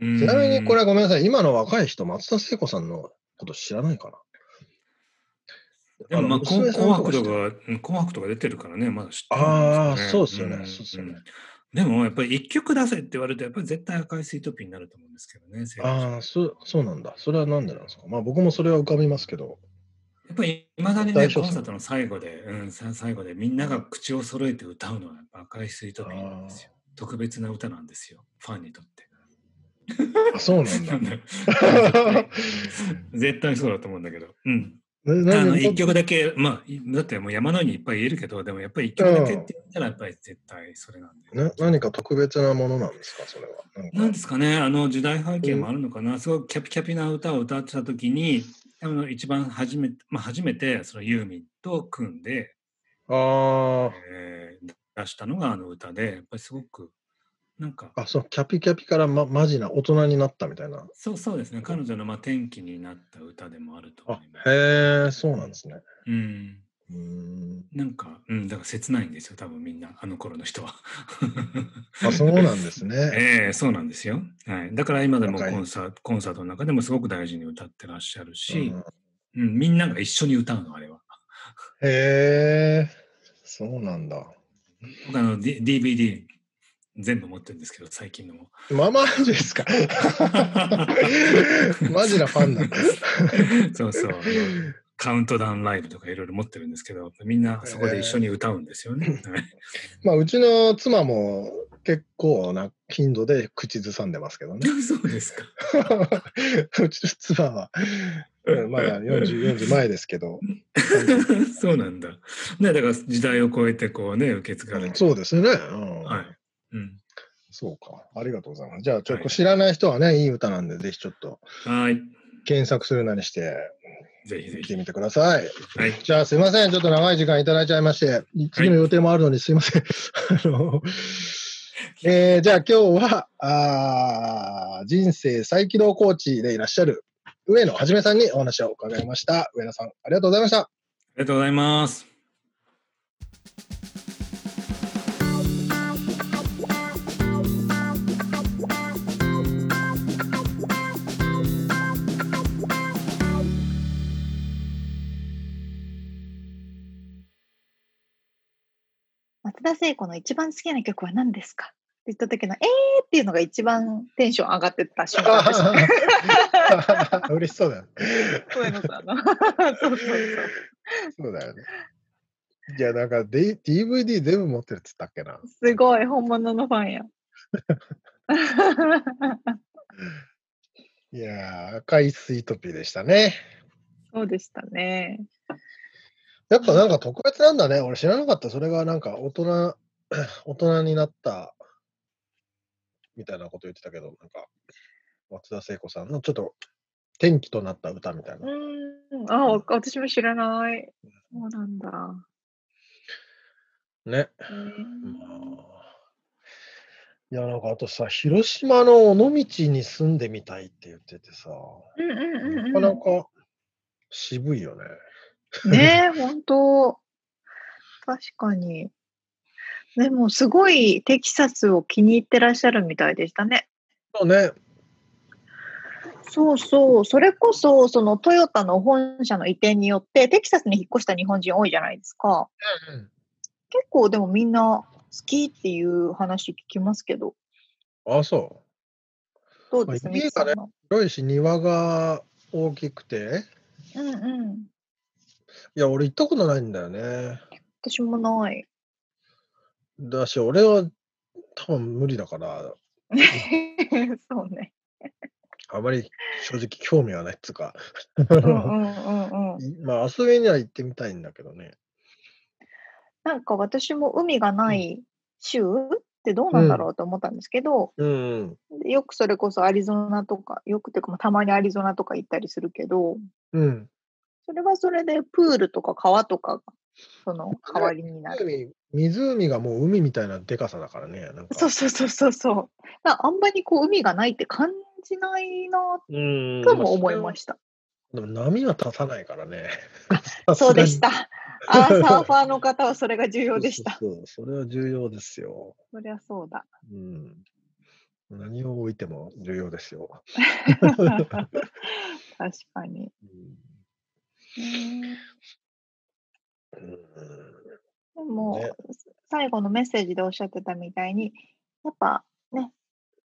ち
ちなみにこれはごめんなさい。今の若い人、松田聖子さんのこと知らないかな。
でもまあ、
の
紅白とか、うん紅白とか出てるからね、まだ知ってるね
あーそうですよね
ん
そうですよね
んでも、やっぱり一曲出せって言われると、やっぱり絶対赤いスイートピーになると思うんですけどね。
ああ、そう、そうなんだ。それはなんでなんですか？まあ僕もそれは浮かびますけど。
やっぱりいまだにね、コンサートの最後で、うん、さ最後でみんなが口を揃えて歌うのはやっぱ赤いスイートピーなんですよ。特別な歌なんですよ、ファンにとって。
あ、そうなんだ。
絶対 絶対そうだと思うんだけど。うん。
な
あの一曲だけ、まあ、いだってもう山のようにいっぱい言えるけど、でもやっぱり一曲だけって言ったらやっぱり絶対それなんで。
な何か特別なものなんですか、それは。なん
ですかね、あの時代背景もあるのかな、すごくキャピキャピな歌を歌ってた時に、あの一番初め,、まあ、初めてそのユーミンと組んで、
あ
えー出したのがあの歌で、やっぱりすごく、なんか、
あ、あ、そう、キャピキャピから、ま、マジな大人になったみたいな。
そうそうですね、彼女のまあ転機になった歌でもあると思
あ
います。、
へえ、そうなんですね。
うん。
うーん。
なんか、うん、だから切ないんですよ、多分みんな、あの頃の人は。
あ、そうなんですね。
ええそうなんですよ。はい。だから今でもコンサートコンサートの中でもすごく大事に歌ってらっしゃるし
う、ん
うん、みんなが一緒に歌うの、あれは。
へえ、そうなんだ。
僕あの、D、DVD 全部持ってるんですけど、最近のも。
まあマジですか。マジなファンなんだ。
そうそう。カウントダウンライブとかいろいろ持ってるんですけど、みんなそこで一緒に歌うんですよね。はい
まあ、うちの妻も結構な頻度で口ずさんでますけどね。
そうですか。
うちの妻は、うんまだ40、40前ですけど、
そうなんだ。ね、だから時代を超えてこうね、受け継がれて。
そうですね。うん
はい。うん。
そうか。ありがとうございます。じゃあ、ちょっ
はい
と知らない人はね、いい歌なんで、ぜひちょっと
はい。
検索するなりして、
ぜひぜひ。
見てみてください。
はい。
じゃあ、すいません。ちょっと長い時間いただいちゃいまして、次の予定もあるのにすいません。あの えーじゃあ今日は、あー人生再起動コーチでいらっしゃる上野はじめさんにお話を伺いました。上野さん、ありがとうございました。
ありがとうございます。
田聖子の一番好きな曲は何ですか？
言った時の、えーっていうのが一番テンション上がってた瞬間でした。
嬉しそうだよね。
上野さんの。そうそうそう。
そうだよね。いや、なんか、D、DVD 全部持ってるっつったっけな。
すごい、本物のファンや。
いやー、赤いスイートピーでしたね。
そうでしたね。
やっぱなんか特別なんだね。俺知らなかった。それがなんか大人、大人になったみたいなこと言ってたけど、なんか、松田聖子さんのちょっと転機となった歌みたいうな。
ん。あ、わ私も知らない。そうなんだ。
ね。
へ
ま
ー
あいや、なんかあとさ、広島の尾道に住んでみたいって言っててさ、
うんうんうん
なかな
う
か渋いよね。
ん。ねえ、本当確かに。でも、すごいテキサスを気に入ってらっしゃるみたいでしたね。
そうね。
そうそう。それこそ、そのトヨタの本社の移転によって、テキサスに引っ越した日本人多いじゃないですか。
うん
結構でもみんな好きっていう話聞きますけど、
ああ、そう。
どうです？
まあ家がね。広いし、庭が大きくて、
うんうん。
いや、俺行ったことないんだよね。
私もない。
だし、俺は多分無理だから、
そうね。
あまり正直興味はないっつうか、
うんうんうんうん。
い まあ遊びには行ってみたいんだけどね。
なんか私も海がない州ってどうなんだろうと思ったんですけど、
うん。
でよくそれこそアリゾナとか、よくてかまあたまにアリゾナとか行ったりするけど、
うん。
それはそれでプールとか川とかがその代わりになる。
湖湖がもう海みたいなでかさだからね。なんか
そうそうそうそうそう。あんまりこう海がないって感じないな
うん
とも思いま
し
した。
た。でも波は立たないからね。
そうでし
さ
た。あーサーファーの方はそれが重。要でした。
そうそれは重要ですよ。
そりゃそうだ。
うん。何を置いても重要ですよ。
確かに。
うん
ね
うん。
でも、
ね。
最後のメッセージでおっしゃってたみたいに、やっぱね、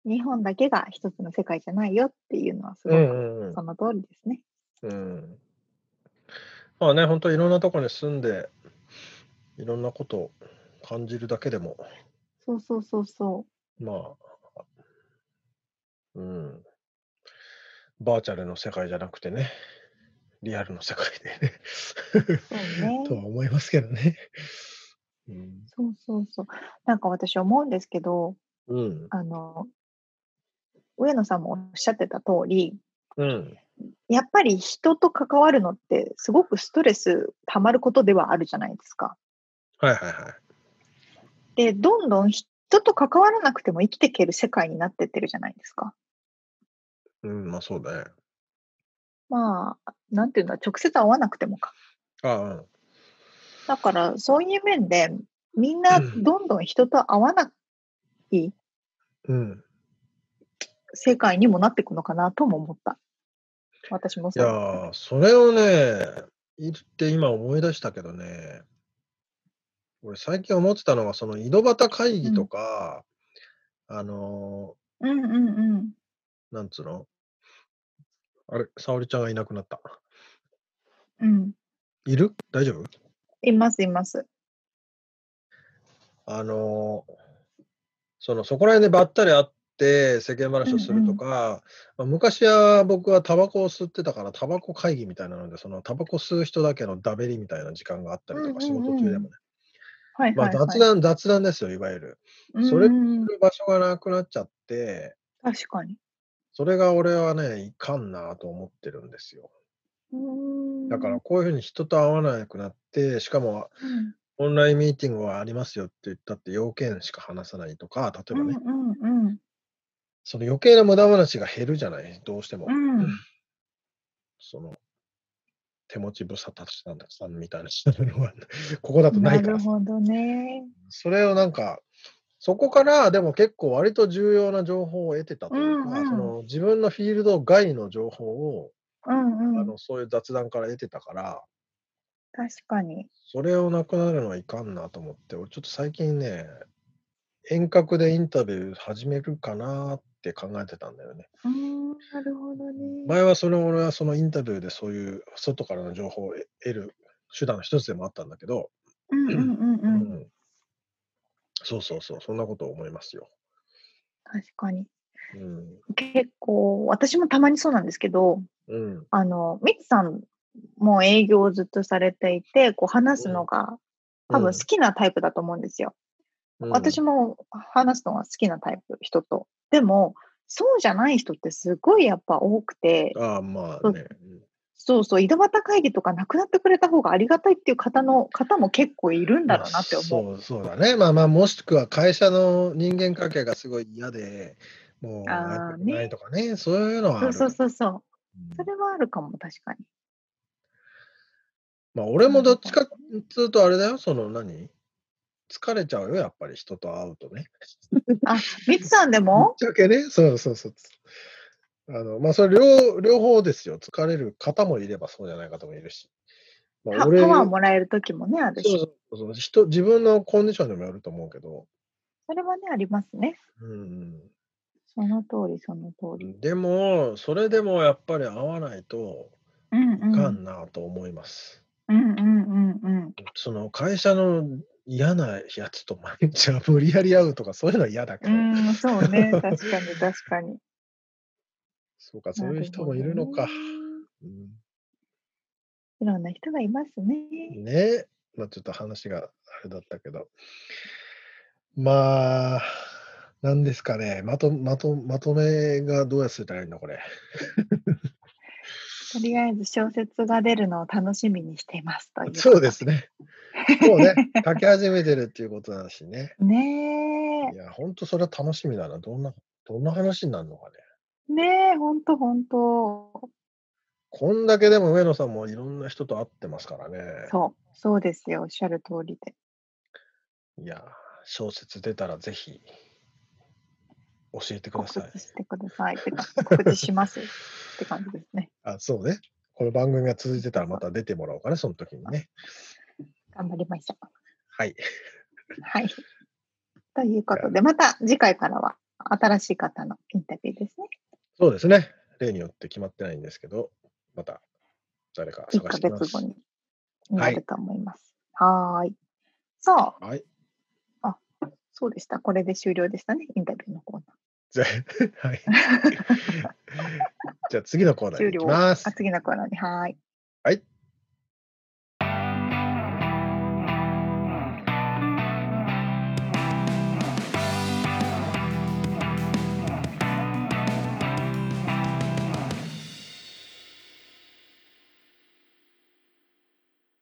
日本だけが一つの世界じゃないよっていうのはすごく
うんうんうん。
その通りですね。
うん。まあね、本当いろんなところに住んで、いろんなことを感じるだけでも、
そうそうそうそ
まあ、うん、バーチャルの世界じゃなくてね、リアルの世界でね、
う。そうね。
とは思いますけどね。うん。
そうそうそう。なんか私思うんですけど、
うん。
あの、上野さんもおっしゃってた通り、
うん。
やっぱり人と関わるのってすごくストレス溜まることではあるじゃないですか。
はいはいはい。
で、どんどん人と関わらなくても生きていける世界になってってるじゃないですか。
うん、まあそうだね。
まあ、なんていうの、直接会わなくてもか。
ああ、
だから、そういう面で、みんな
うん
どんどん人と会わない
うん。
世界にもなっていくのかなとも思った。私も
いや
そ
れをね、言って今思い出したけどね、俺最近思ってたのが、その井戸端会議とか、あの
うんうんうん。
ーなんつうの？あれ、沙織ちゃんがいなくなった。
うん。
いる？大丈夫？
います、います。
あのーそのそこら辺でばったり会って世間話をするとか、まあ昔は僕はタバコを吸ってたからタバコ会議みたいなのでそのタバコ吸う人だけのダベリみたいな時間があったりとか、仕
うんうんうん
事中でもね、まあ、
はいはい、はい。
雑談雑談ですよいわゆる
うん
それ場所がなくなっちゃって
確かに。
それが俺はねいかんなと思ってるんですよ。だからこういうふうに人と会わなくなってしかも
うん。
オンラインミーティングはありますよって言ったって要件しか話さないとか例えばね、
うんうんうん。
その余計な無駄話が減るじゃない、どうしても。
うん。
その手持ち無沙汰したんださんみたいなのは、ここだとな
ない
から。さ、
るほどね。
それをなんか、そこからでも結構割と重要な情報を得てたというか、
うんうん
その自分のフィールド外の情報を、
うんうん。
あのそういう雑談から得てたから、
確かに。
それをなくなるのはいかんなと思って、俺ちょっと最近ね、遠隔でインタビュー始めるかなって考えてたんだよね。
なるほどね。
前はその俺はそのインタビューでそういう外からの情報を得る手段の一つでもあったんだけど、
うんうんうん
う
うん。
んそうそうそう、そんなことを思いますよ。
確かに。
うん。
結構、私もたまにそうなんですけど、
うん。
あの、ミツさんも営業をずっとされていて、こう話すのが多分好きなタイプだと思うんですよ。私
も、
も話すのが好きなタイプ、人と。でも、そうじゃない人ってすごいやっぱ多くて、
ああ、まあね。
そうそう、井戸端会議とかなくなってくれた方がありがたいっていう方の方も結構いるんだろうなって思う。
そうそうだね。まあまあ、もしくは会社の人間関係がすごい嫌で、もうないとかね、そういうのはある。
そうそうそうそう。
うん
それはあるかも、確かに。
まあ、俺もどっちかっていうと、あれだよ、その何？疲れちゃうよ、やっぱり人と会うとね。
あ、ミツさんで
ぶっ
も
ちゃけね、そうそうそう。あの、まあ、それ両、両方ですよ。疲れる方もいればそうじゃない方もいるし。ま
パパワーもらえる時もね、あるし。
そうそうそう人、自分のコンディションにもよると思うけど、
それはね、ありますね。
うん、
その通り、その通り。
でも、それでもやっぱり会わないと。いかんなと思います。
うんうんうんうん。
その会社の嫌なやつと毎日は無理やり会うとかそういうのは嫌だけど、
うん、そうね。確かに、確かに。
そうか、そういう人もいるのか。うん
いろんな人がいますね。
ねまあちょっと話があれだったけど。まあ、なんですかね。まと、まと、まとめがどうやってたらいいのこれ。
とりあえず小説が出るのを楽しみにしていますという。
そうです。ね。もうね、書き始めてるっていうことだしね。
ね
いや、本当それは楽しみだな。どんな、どんな話になるのかね。
え、ねえ、ほんとほんと。
こんだけでも上野さんもいろんな人と会ってますからね。
そう、そうですよ。おっしゃる通りで。
いや、小説出たらぜひ教えてくだ
告
さい
知。してください。てか、告知します って感じですね。
あ、そうね。この番組が続いてたらまた出てもらおうかな、その時にね。
頑張りましょう。
はい。
はい。ということで、また次回からは新しい方のインタビューですね。
そうですね。例によって決まってないんですけど、また誰か
1ヶ
探してみます
月後。になると思います。はーい。さあ、
はい。
そうでした。これで終了でしたね。インタビューのコーナ
じゃあ、はい。じゃあ次のコー
ー。
ナーに
終了。
行きます
あ。次のコーナーに。はーい。
はい。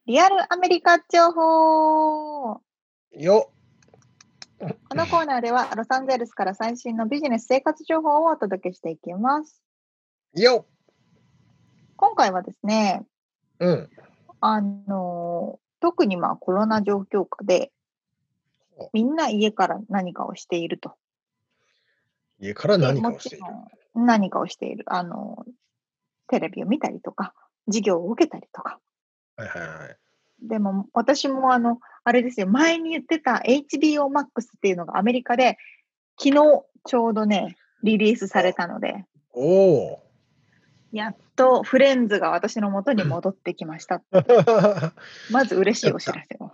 リアルアメリカ情報こ
よ
のコーナーではロサンゼルスから最新のビジネス生活情報をお届けしていきます。
よ
今回はですね、
うん。
あの特にまあコロナ状況下で
お
みんな家から何かをしていると。
家から
で
何かをしている？
もちろん何かをしている。あの、テレビを見たりとか、授業を受けたりとか。
はいはいはい。
でも私もあの、あれですよ、前に言ってた HBO Max っていうのがアメリカで昨日ちょうどね、リリースされたので、
おお。
やっとフレンズが私の元に戻ってきました。まず嬉しいお知らせを。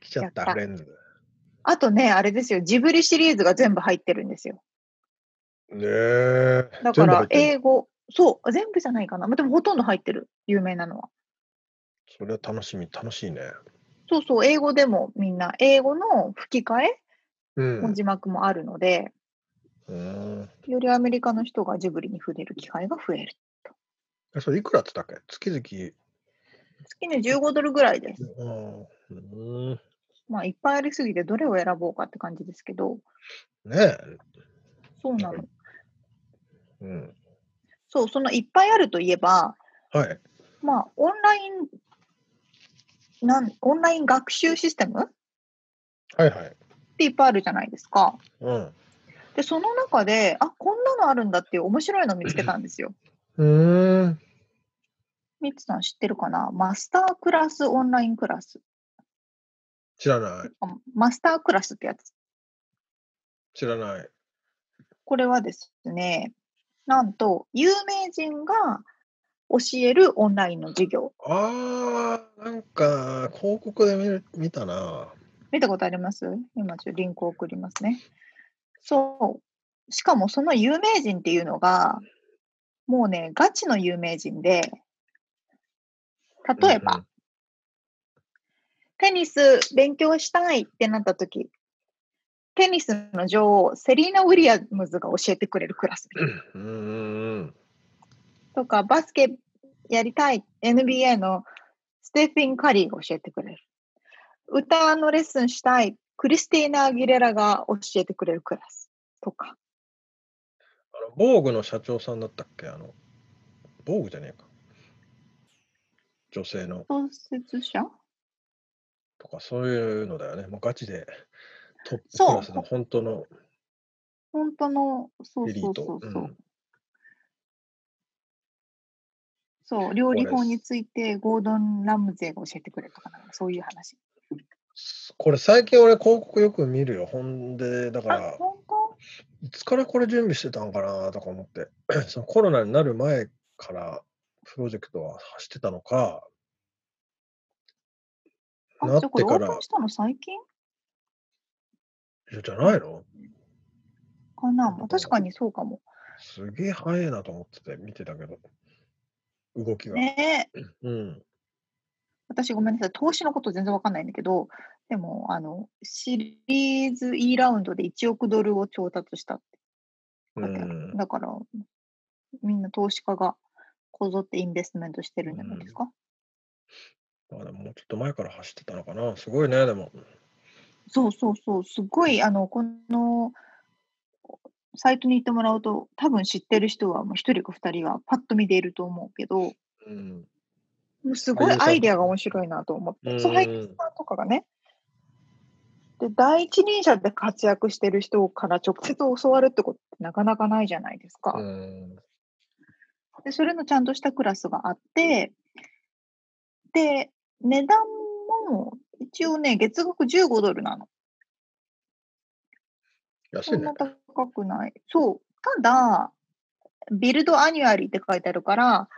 来ちゃった、フレンズ。
あとね、あれですよ、ジブリシリーズが全部入ってるんですよ。
ねえ。
だから英語、そう、全部じゃないかな。まあでもほとんど入ってる、有名なのは。
それは楽しみ、楽しいね。
そうそう、英語でもみんな、英語の吹き替え
うん
の。字幕もあるので、
うん。
よりアメリカの人がジブリに触れる機会が増える。
えそれいくらってたっけ？月々。
月に15ドルぐらいです。
うんうん。
まあ、いっぱいありすぎてどれを選ぼうかって感じですけど、
ねえ。
そうなの。
うん。
そう、そのいっぱいあるといえば、
はい。
まあ、オンライン、なんオンライン学習システム？っ
はいはい。
ていっぱいあるじゃないですか。
うん。
で、その中で、あ、こんなのあるんだっていう面白いのを見つけたんですよ。
うーん。
ミツさん知ってるかな？マスタークラスオンラインクラス。
知らない。
あマスタークラスってやつ。
知らない。
これはですね、なんと、有名人が教えるオンラインの授業。
ああ、なんか、広告で見る見たな。
見たことあります？今、ちょっとリンクを送りますね。そう。しかも、その有名人っていうのが、もうね、ガチの有名人で、例えば、
うん
テニス勉強したいってなった時、テニスの女王、セリーナ・ウィリアムズが教えてくれるクラスみたいな
うんうんうん
とか、バスケやりたい NBA のステフィン・カリーが教えてくれる。歌のレッスンしたいクリスティーナ・アギレラが教えてくれるクラスとか。
あの、防具の社長さんだったっけ？あの、防具じゃねえか。女性の
創設者？
とか、そういうのだよね。もうガチでトップクラスの本当の
本当の、そう
エリート
そうそう。そう
うん
そう、料理法についてゴードン・ラムゼが教えてくれるとかなんかそういう話。
これ最近俺広告よく見るよ。ほんで、だか
あ、
ら、いつからこれ準備してたんかなとか思って、そのコロナになる前からプロジェクトは走ってたのか、
あ、
なってから
したの最近？
じゃないの？
かなまあ確かにそうかも。
すげえ早いなと思ってて見てたけど、動きが。
ねえ。
うん。
私ごめんなさい。投資のこと全然わかんないんだけど、でも、あの、シリーズ E ラウンドで1億ドルを調達したってだから、みんな投資家がこぞってインベストメントしてるんじゃないですか？
まあでももうちょっと前から走ってたのかな。すごいね、でも。
そうそうそう。すごい、あの、この、サイトに行ってもらうと、多分知ってる人はもう1人か2人がパッと見でいると思うけど、
うん。
もうすごいアイデアが面白いなと思って。
うん
そう、俳優さんとかがね。で、第一人者で活躍してる人から直接教わるってことってなかなかないじゃないですか。
うん。
で、それのちゃんとしたクラスがあって、で、値段も一応ね、月額15ドルなの。
安いね
そんな。高くない。そう。ただ、ビルドアニュアリーって書いてあるから、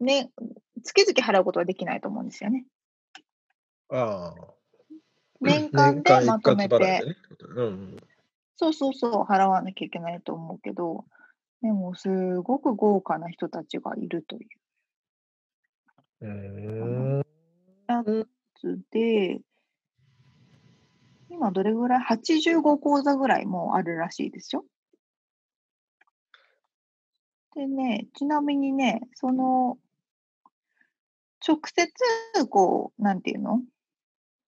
ね、月々払うことはできないと思うんですよね。
ああ。
年間でまとめて
で、ね。うん。
そうそうそう、払わなきゃいけないと思うけど、でも、すごく豪華な人たちがいるという。やつで、今どれぐらい ?85 講座ぐらいもあるらしいですよ。でね、ちなみにね、その、直接、こう、なんていうの？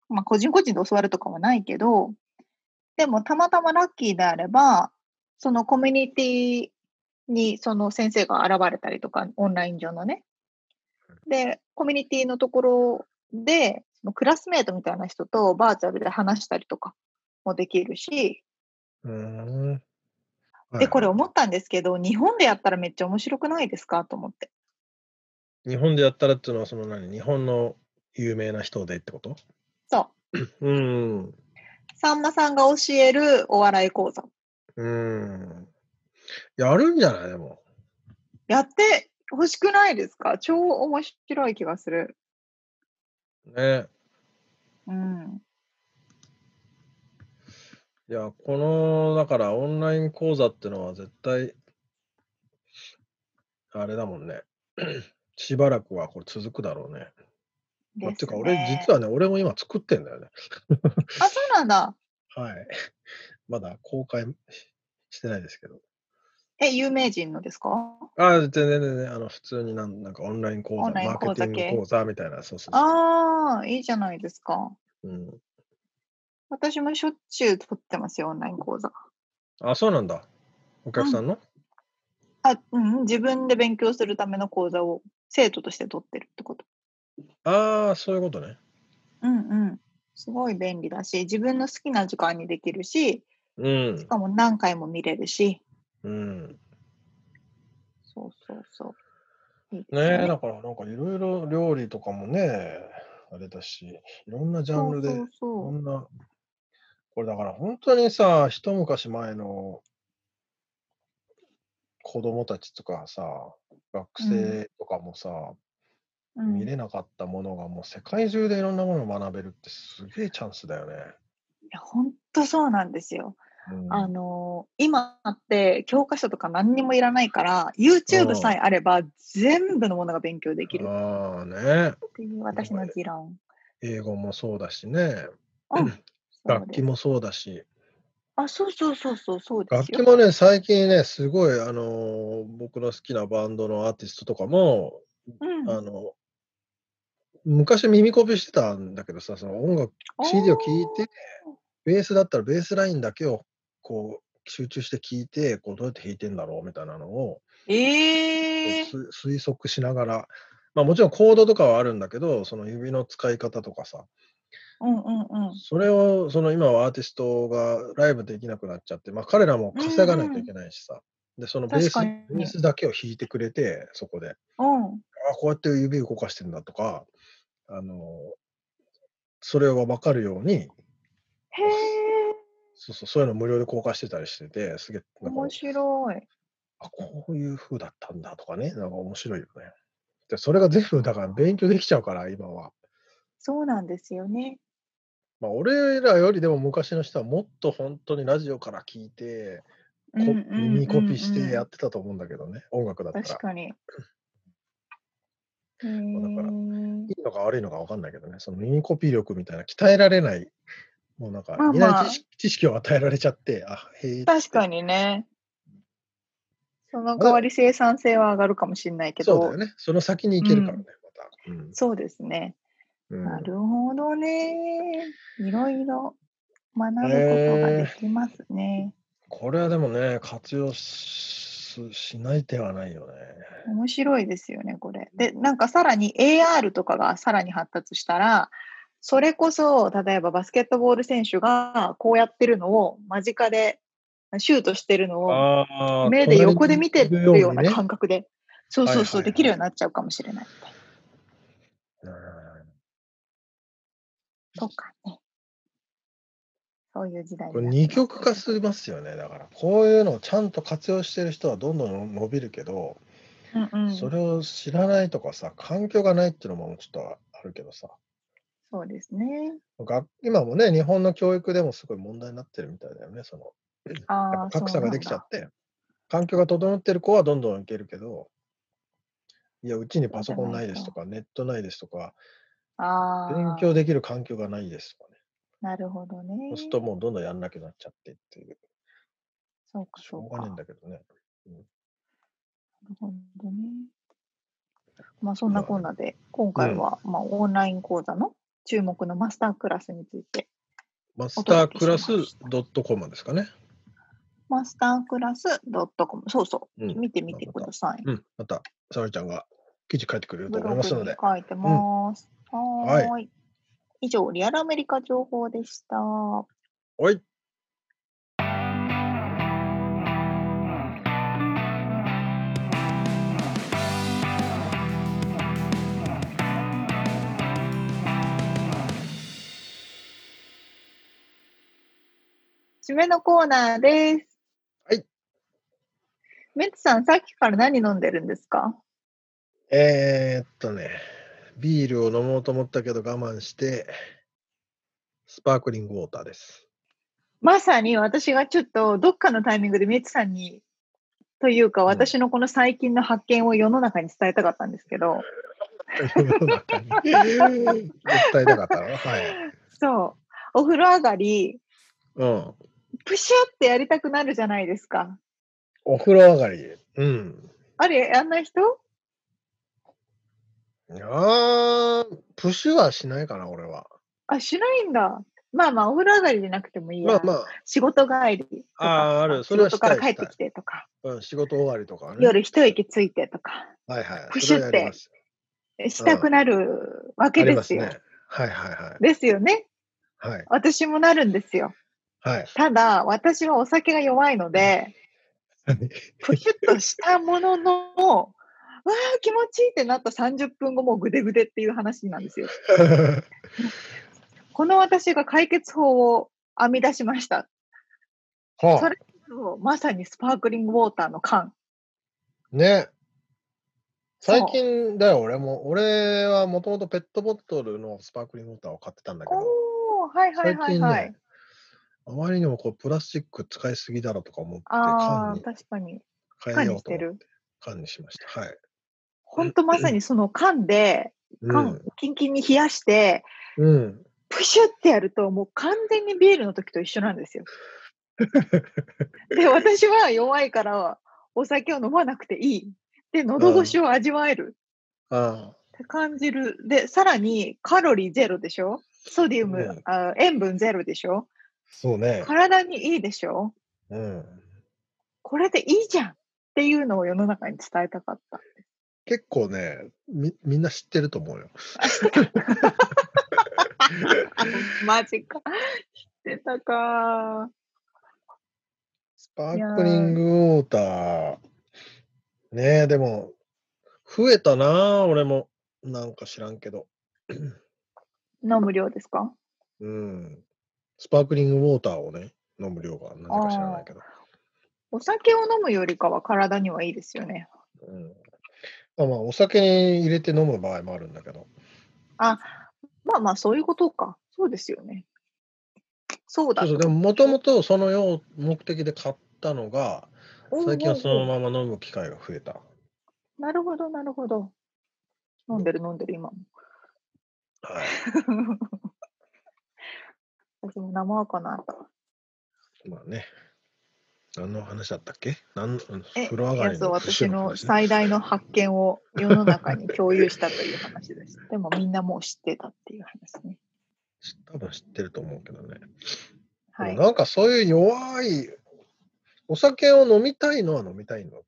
まあ、個人個人で教わるとかはないけど、でも、たまたまラッキーであれば、そのコミュニティにその先生が現れたりとか、オンライン上のね。で、コミュニティのところで、そのクラスメートみたいな人とバーチャルで話したりとかもできるし、
うーん。
で、これ
はい
思ったんですけど、日本でやったらめっちゃ面白くないですか？と思って。
日本でやったらっていうのは、その何？日本の有名な人でってこと？
そう。
うん。
さんまさんが教えるお笑い講座。
うん。やるんじゃない？でも。
やってほしくないですか？超面白い気がする。
ね。
うん。
いや、この、だからオンライン講座ってのは絶対、あれだもんね。しばらくはこれ続くだろうね。まあ、
です
ていうか、俺、
ね
実はね、俺も今作ってんだよね。
あ、そうなんだ。
はい。まだ公開してないですけど。
え、有名人のですか？
ああ、全然全然、あの、普通になんなんかオンライン講座、
オンライン
マーケティング講座みたいな、そうそうそう。
ああ、いいじゃないですか。
うん、
私もしょっちゅう取ってますよ、オンライン講座。
あ、そうなんだ。お客さんの、
あ、うん、自分で勉強するための講座を生徒として取ってるってこと。
ああ、そういうことね。
うんうん。すごい便利だし、自分の好きな時間にできるし、
うん
し。かも何回も見れるし、
うん。
そうそうそう。
ねえ、
よね
だからなんかいろいろ料理とかもね、あれだし、いろんなジャンルで、いろんなこれだから本当にさ、一昔前の子供たちとかさ、学生とかもさ、
うん
見れなかったものがもう世界中でいろんなものを学べるってすげえチャンスだよね。
いや本当そうなんですよ。
うん
あのー今って教科書とか何にもいらないから、YouTube さえあれば全部のものが勉強できる
ああね。
っていう私の持論。
英語もそうだしね。
うん、
楽器もそうだし。
あ、そうそうそうそう、そう。
楽器もね、最近ね、すごい、あのー僕の好きなバンドのアーティストとかも、
うん、
あの、昔耳コピしてたんだけどさ、その音楽、CD を聴いて、ベースだったらベースラインだけをこう集中して聴いて、こうどうやって弾いてんだろうみたいなのを
ええー、
す推測しながら、まあもちろんコードとかはあるんだけど、その指の使い方とかさ、
うんうんうん。
それをその今はアーティストがライブできなくなっちゃって、まあ彼らも稼がないといけないしさ、で、そのベースベースだけを弾いてくれて、そこで、
うん。
あこうやって指動かしてんだとか、あの、それが分かるように、そうそう、そういうの無料で公開してたりしてて、すげえ、なんか
面白い。
あ、こういう風だったんだとかね、なんか面白いよね。で、それが全部だから勉強できちゃうから、今は。
そうなんですよね。
まあ、俺らよりでも昔の人はもっと本当にラジオから聞いて、こ
うんうんうんうん
耳コピしてやってたと思うんだけどね、音楽だったら。
確かに。へえ
だからいいのか悪いのか分かんないけどね、その耳コピ力みたいな鍛えられない、もうなんか、
まあ
いない
まあ
知識を与えられちゃって、あ、へえ。
確かにね。その代わり生産性は上がるかもしれないけど。
そうだよね。その先に行けるからね、また。うん
そうですね。
うん
なるほどね。いろいろ学ぶことができますね。
これはでもね、活用ししない手はないよね。
面白いですよね、これ。で、なんかさらに AR とかがさらに発達したら、それこそ、例えばバスケットボール選手がこうやってるのを間近でシュートしてるのを
あ
目で横で見てるような
感
感覚で、そうそうそう、できるようになっちゃうかもしれない。そうかね。そういう時代
二極化しますよね。だから、こういうのをちゃんと活用してる人はどんどん伸びるけど、
うんうん、
それを知らないとかさ、環境がないっていうのもちょっとあるけどさ、
そうですね。
学今もね、日本の教育でもすごい問題になってるみたいだよね。その格差ができちゃ
っ
って、環境が整ってる子はどんどんいけるけど、いや、うちにパソコンないですとか、ネットないですとか、
ああ、
勉強できる環境がないですとかね。
なるほどね。
そうするともうどんどんやんなきゃなっちゃってっていう、
そうか、
し。ょうがねえん
な
だけどね。
るほどね。まあ、そんなこんなで、今回は、まあ、オンライン講座の注目のマスタークラスについて、
マスタークラス
お届けしま
ドットコムですかね。
マスタークラス .com、そうそう、
うん
見てみてください。
うん。また、沙織ちゃんが記事書いてくれると思いますので。
書いてます。はーい。以上、リアルアメリカ情報でした。
おい。
締めのコーナーです。
はい。
メッツさん、さっきから何飲んでるんですか？
えー、っとね、ビールを飲もうと思ったけど我慢して、スパークリングウォーターです。
まさに私がちょっとどっかのタイミングでメッツさんに、というか
ん
私のこの最近の発見を世の中に伝えたかったんですけど、
世の中に絶対なかったの？はい。
そう、お風呂上がり、
うん。
プシュってやりたくなるじゃないですか。
お風呂上がり。うん。
あれ、やんない人？
いやー、プッシュはしないかな、俺は。
あ、しないんだ。まあまあ、お風呂上がりじゃなくてもいいや。
まあまあ、
仕事帰りとか。
あーあるそれは
仕事から帰ってきてとか、
うん、仕事終わりとかね。
夜一息ついてとか、
はいはい。
プシュってしたくなるわけで
すすね。はいはいはい。
ですよね。
はい。
私もなるんですよ。
はい。
ただ、私はお酒が弱いので、プシュッとしたものの、わあ、気持ちいいってなった30分後もうグデグデっていう話なんですよ。この私が解決法を編み出しました。
は
それそうまさにスパークリングウォーターの缶。
あ、ね。最近だよ、俺も。俺はもともとペットボトルのスパークリングウォーターを買ってたんだけど、
おー、はいはい
最近
はいはい。
ね、あまりにもこうプラスチック使いすぎだろとか思って、
ああ、
缶に
確かに。
変えよ
缶にしてる
うと思って。缶にしました。はい。
ほんとまさにその缶で、缶、キンキンに冷やして、
うん。うん。
プシュってやると、もう完全にビールの時と一緒なんですよ。で、私は弱いから、お酒を飲まなくていい。で、喉越しを味わえる
あ
って感じる。で、さらにカロリーゼロでしょ？ソディウム、
うん
あ塩分ゼロでしょ？
そうね。
体にいいでしょ？
うん。
これでいいじゃんっていうのを世の中に伝えたかった。
結構ねみ、みんな知ってると思うよ。
マジか。知ってたか。
スパークリングウォーター。ねえ、でも、増えたな、俺も。なんか知らんけど。
飲む量ですか？
うん。スパークリングウォーターをね、飲む量がなんでか知らないけど。
お酒を飲むよりかは体にはいいですよね。
うん。まあまあ、お酒に入れて飲む場合もあるんだけど。
まあまあ、そういうことか。そうですよね。そうだ
そうそう、でももともとそのよう目的で買ったのが、最近はその
ま
まま飲む機会が増えた。
なるほど、なるほど。飲んでる、飲んでる、今も。
はい。
私も生赤な。
まあね。何の話だったっけ？何
え、
風呂上がりの
私の最大の発見を世の中に共有したという話です。でもみんなもう知ってたっていう話ね。
多分知ってると思うけどね。
はい。
なんかそういう弱い、お酒を飲みたいのは飲みたいのか。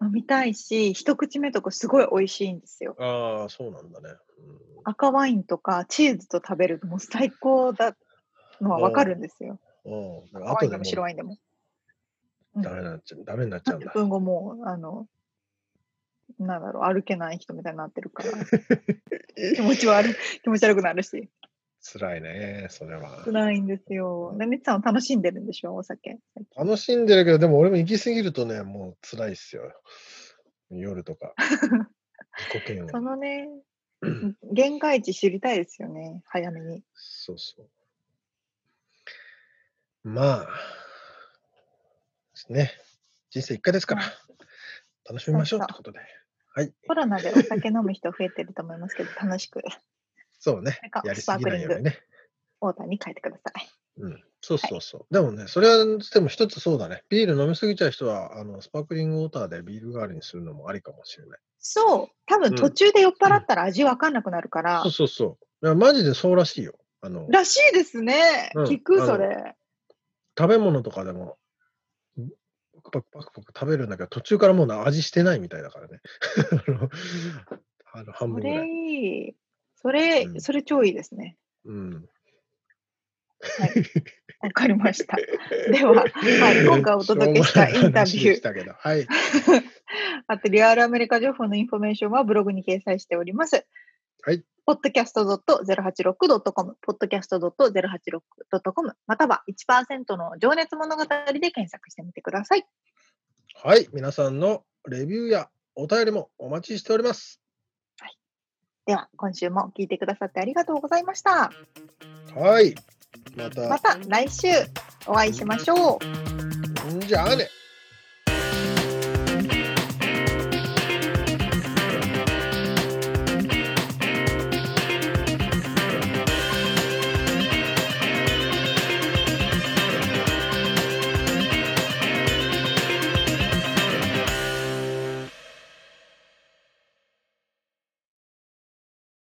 飲みたいし、一口目とかすごい美味しいんですよ。
ああ、そうなんだね。
赤ワインとかチーズと食べるともう最高だのはわかるんですよ。
うん。うん、
赤ワインでも
後でも
白ワインでも。うん
ダメになっちゃう。ダメになっちゃうん
30
だ。
分後もう、あの、なんだろう、歩けない人みたいになってるから、気持ち悪い、気持ち悪くなるし、
辛いね、それは。
辛いんですよ。で、みつさんは楽しんでるんでしょ、お酒。最近
楽しんでるけど、でも俺も行き過ぎるとね、もう辛いっすよ。夜とか。自己嫌悪。
そのね、限界値知りたいですよね、早めに。
そうそう。まあ、ですね。人生一回ですから
はい、
楽しみましょうってことで。はい。
コロナでお酒飲む人増えてると思いますけど、楽しく
そうね
なんか。
やりすぎないようにね。
オーダーに変えてください。
うん。そうそうそう。でもね、それはでも一つそうだね。ビール飲みすぎちゃう人は、あの、スパークリングウォーターでビール代わりにするのもありかもしれない。
そう、多分
うん
途中で酔っ払ったら味わかんなくなるから、
そうそうそう。いやマジでそうらしいよ。あの、
らしいですね。
うん
聞く、それ。
食べ物とかでも、パクパクパクパク食べるんだけど、途中からもうな味してないみたいだからね。あの半
それ
分ぐらい。
いい。それ、
うん
それ超いいですね。
うん。
わかりました。では、はい、今回お届けしたインタビュー
はい。
あとリアルアメリカ情報のインフォメーションはブログに掲載しております。
はい。
podcast.086.com、podcast.086.com、または1%の情熱物語で検索してみてください。
はい。皆さんのレビューやお便りもお待ちしております。
では、今週も聞いてくださってありがとうございました。
はい。また、
また来週お会いしましょう。
んじゃあね。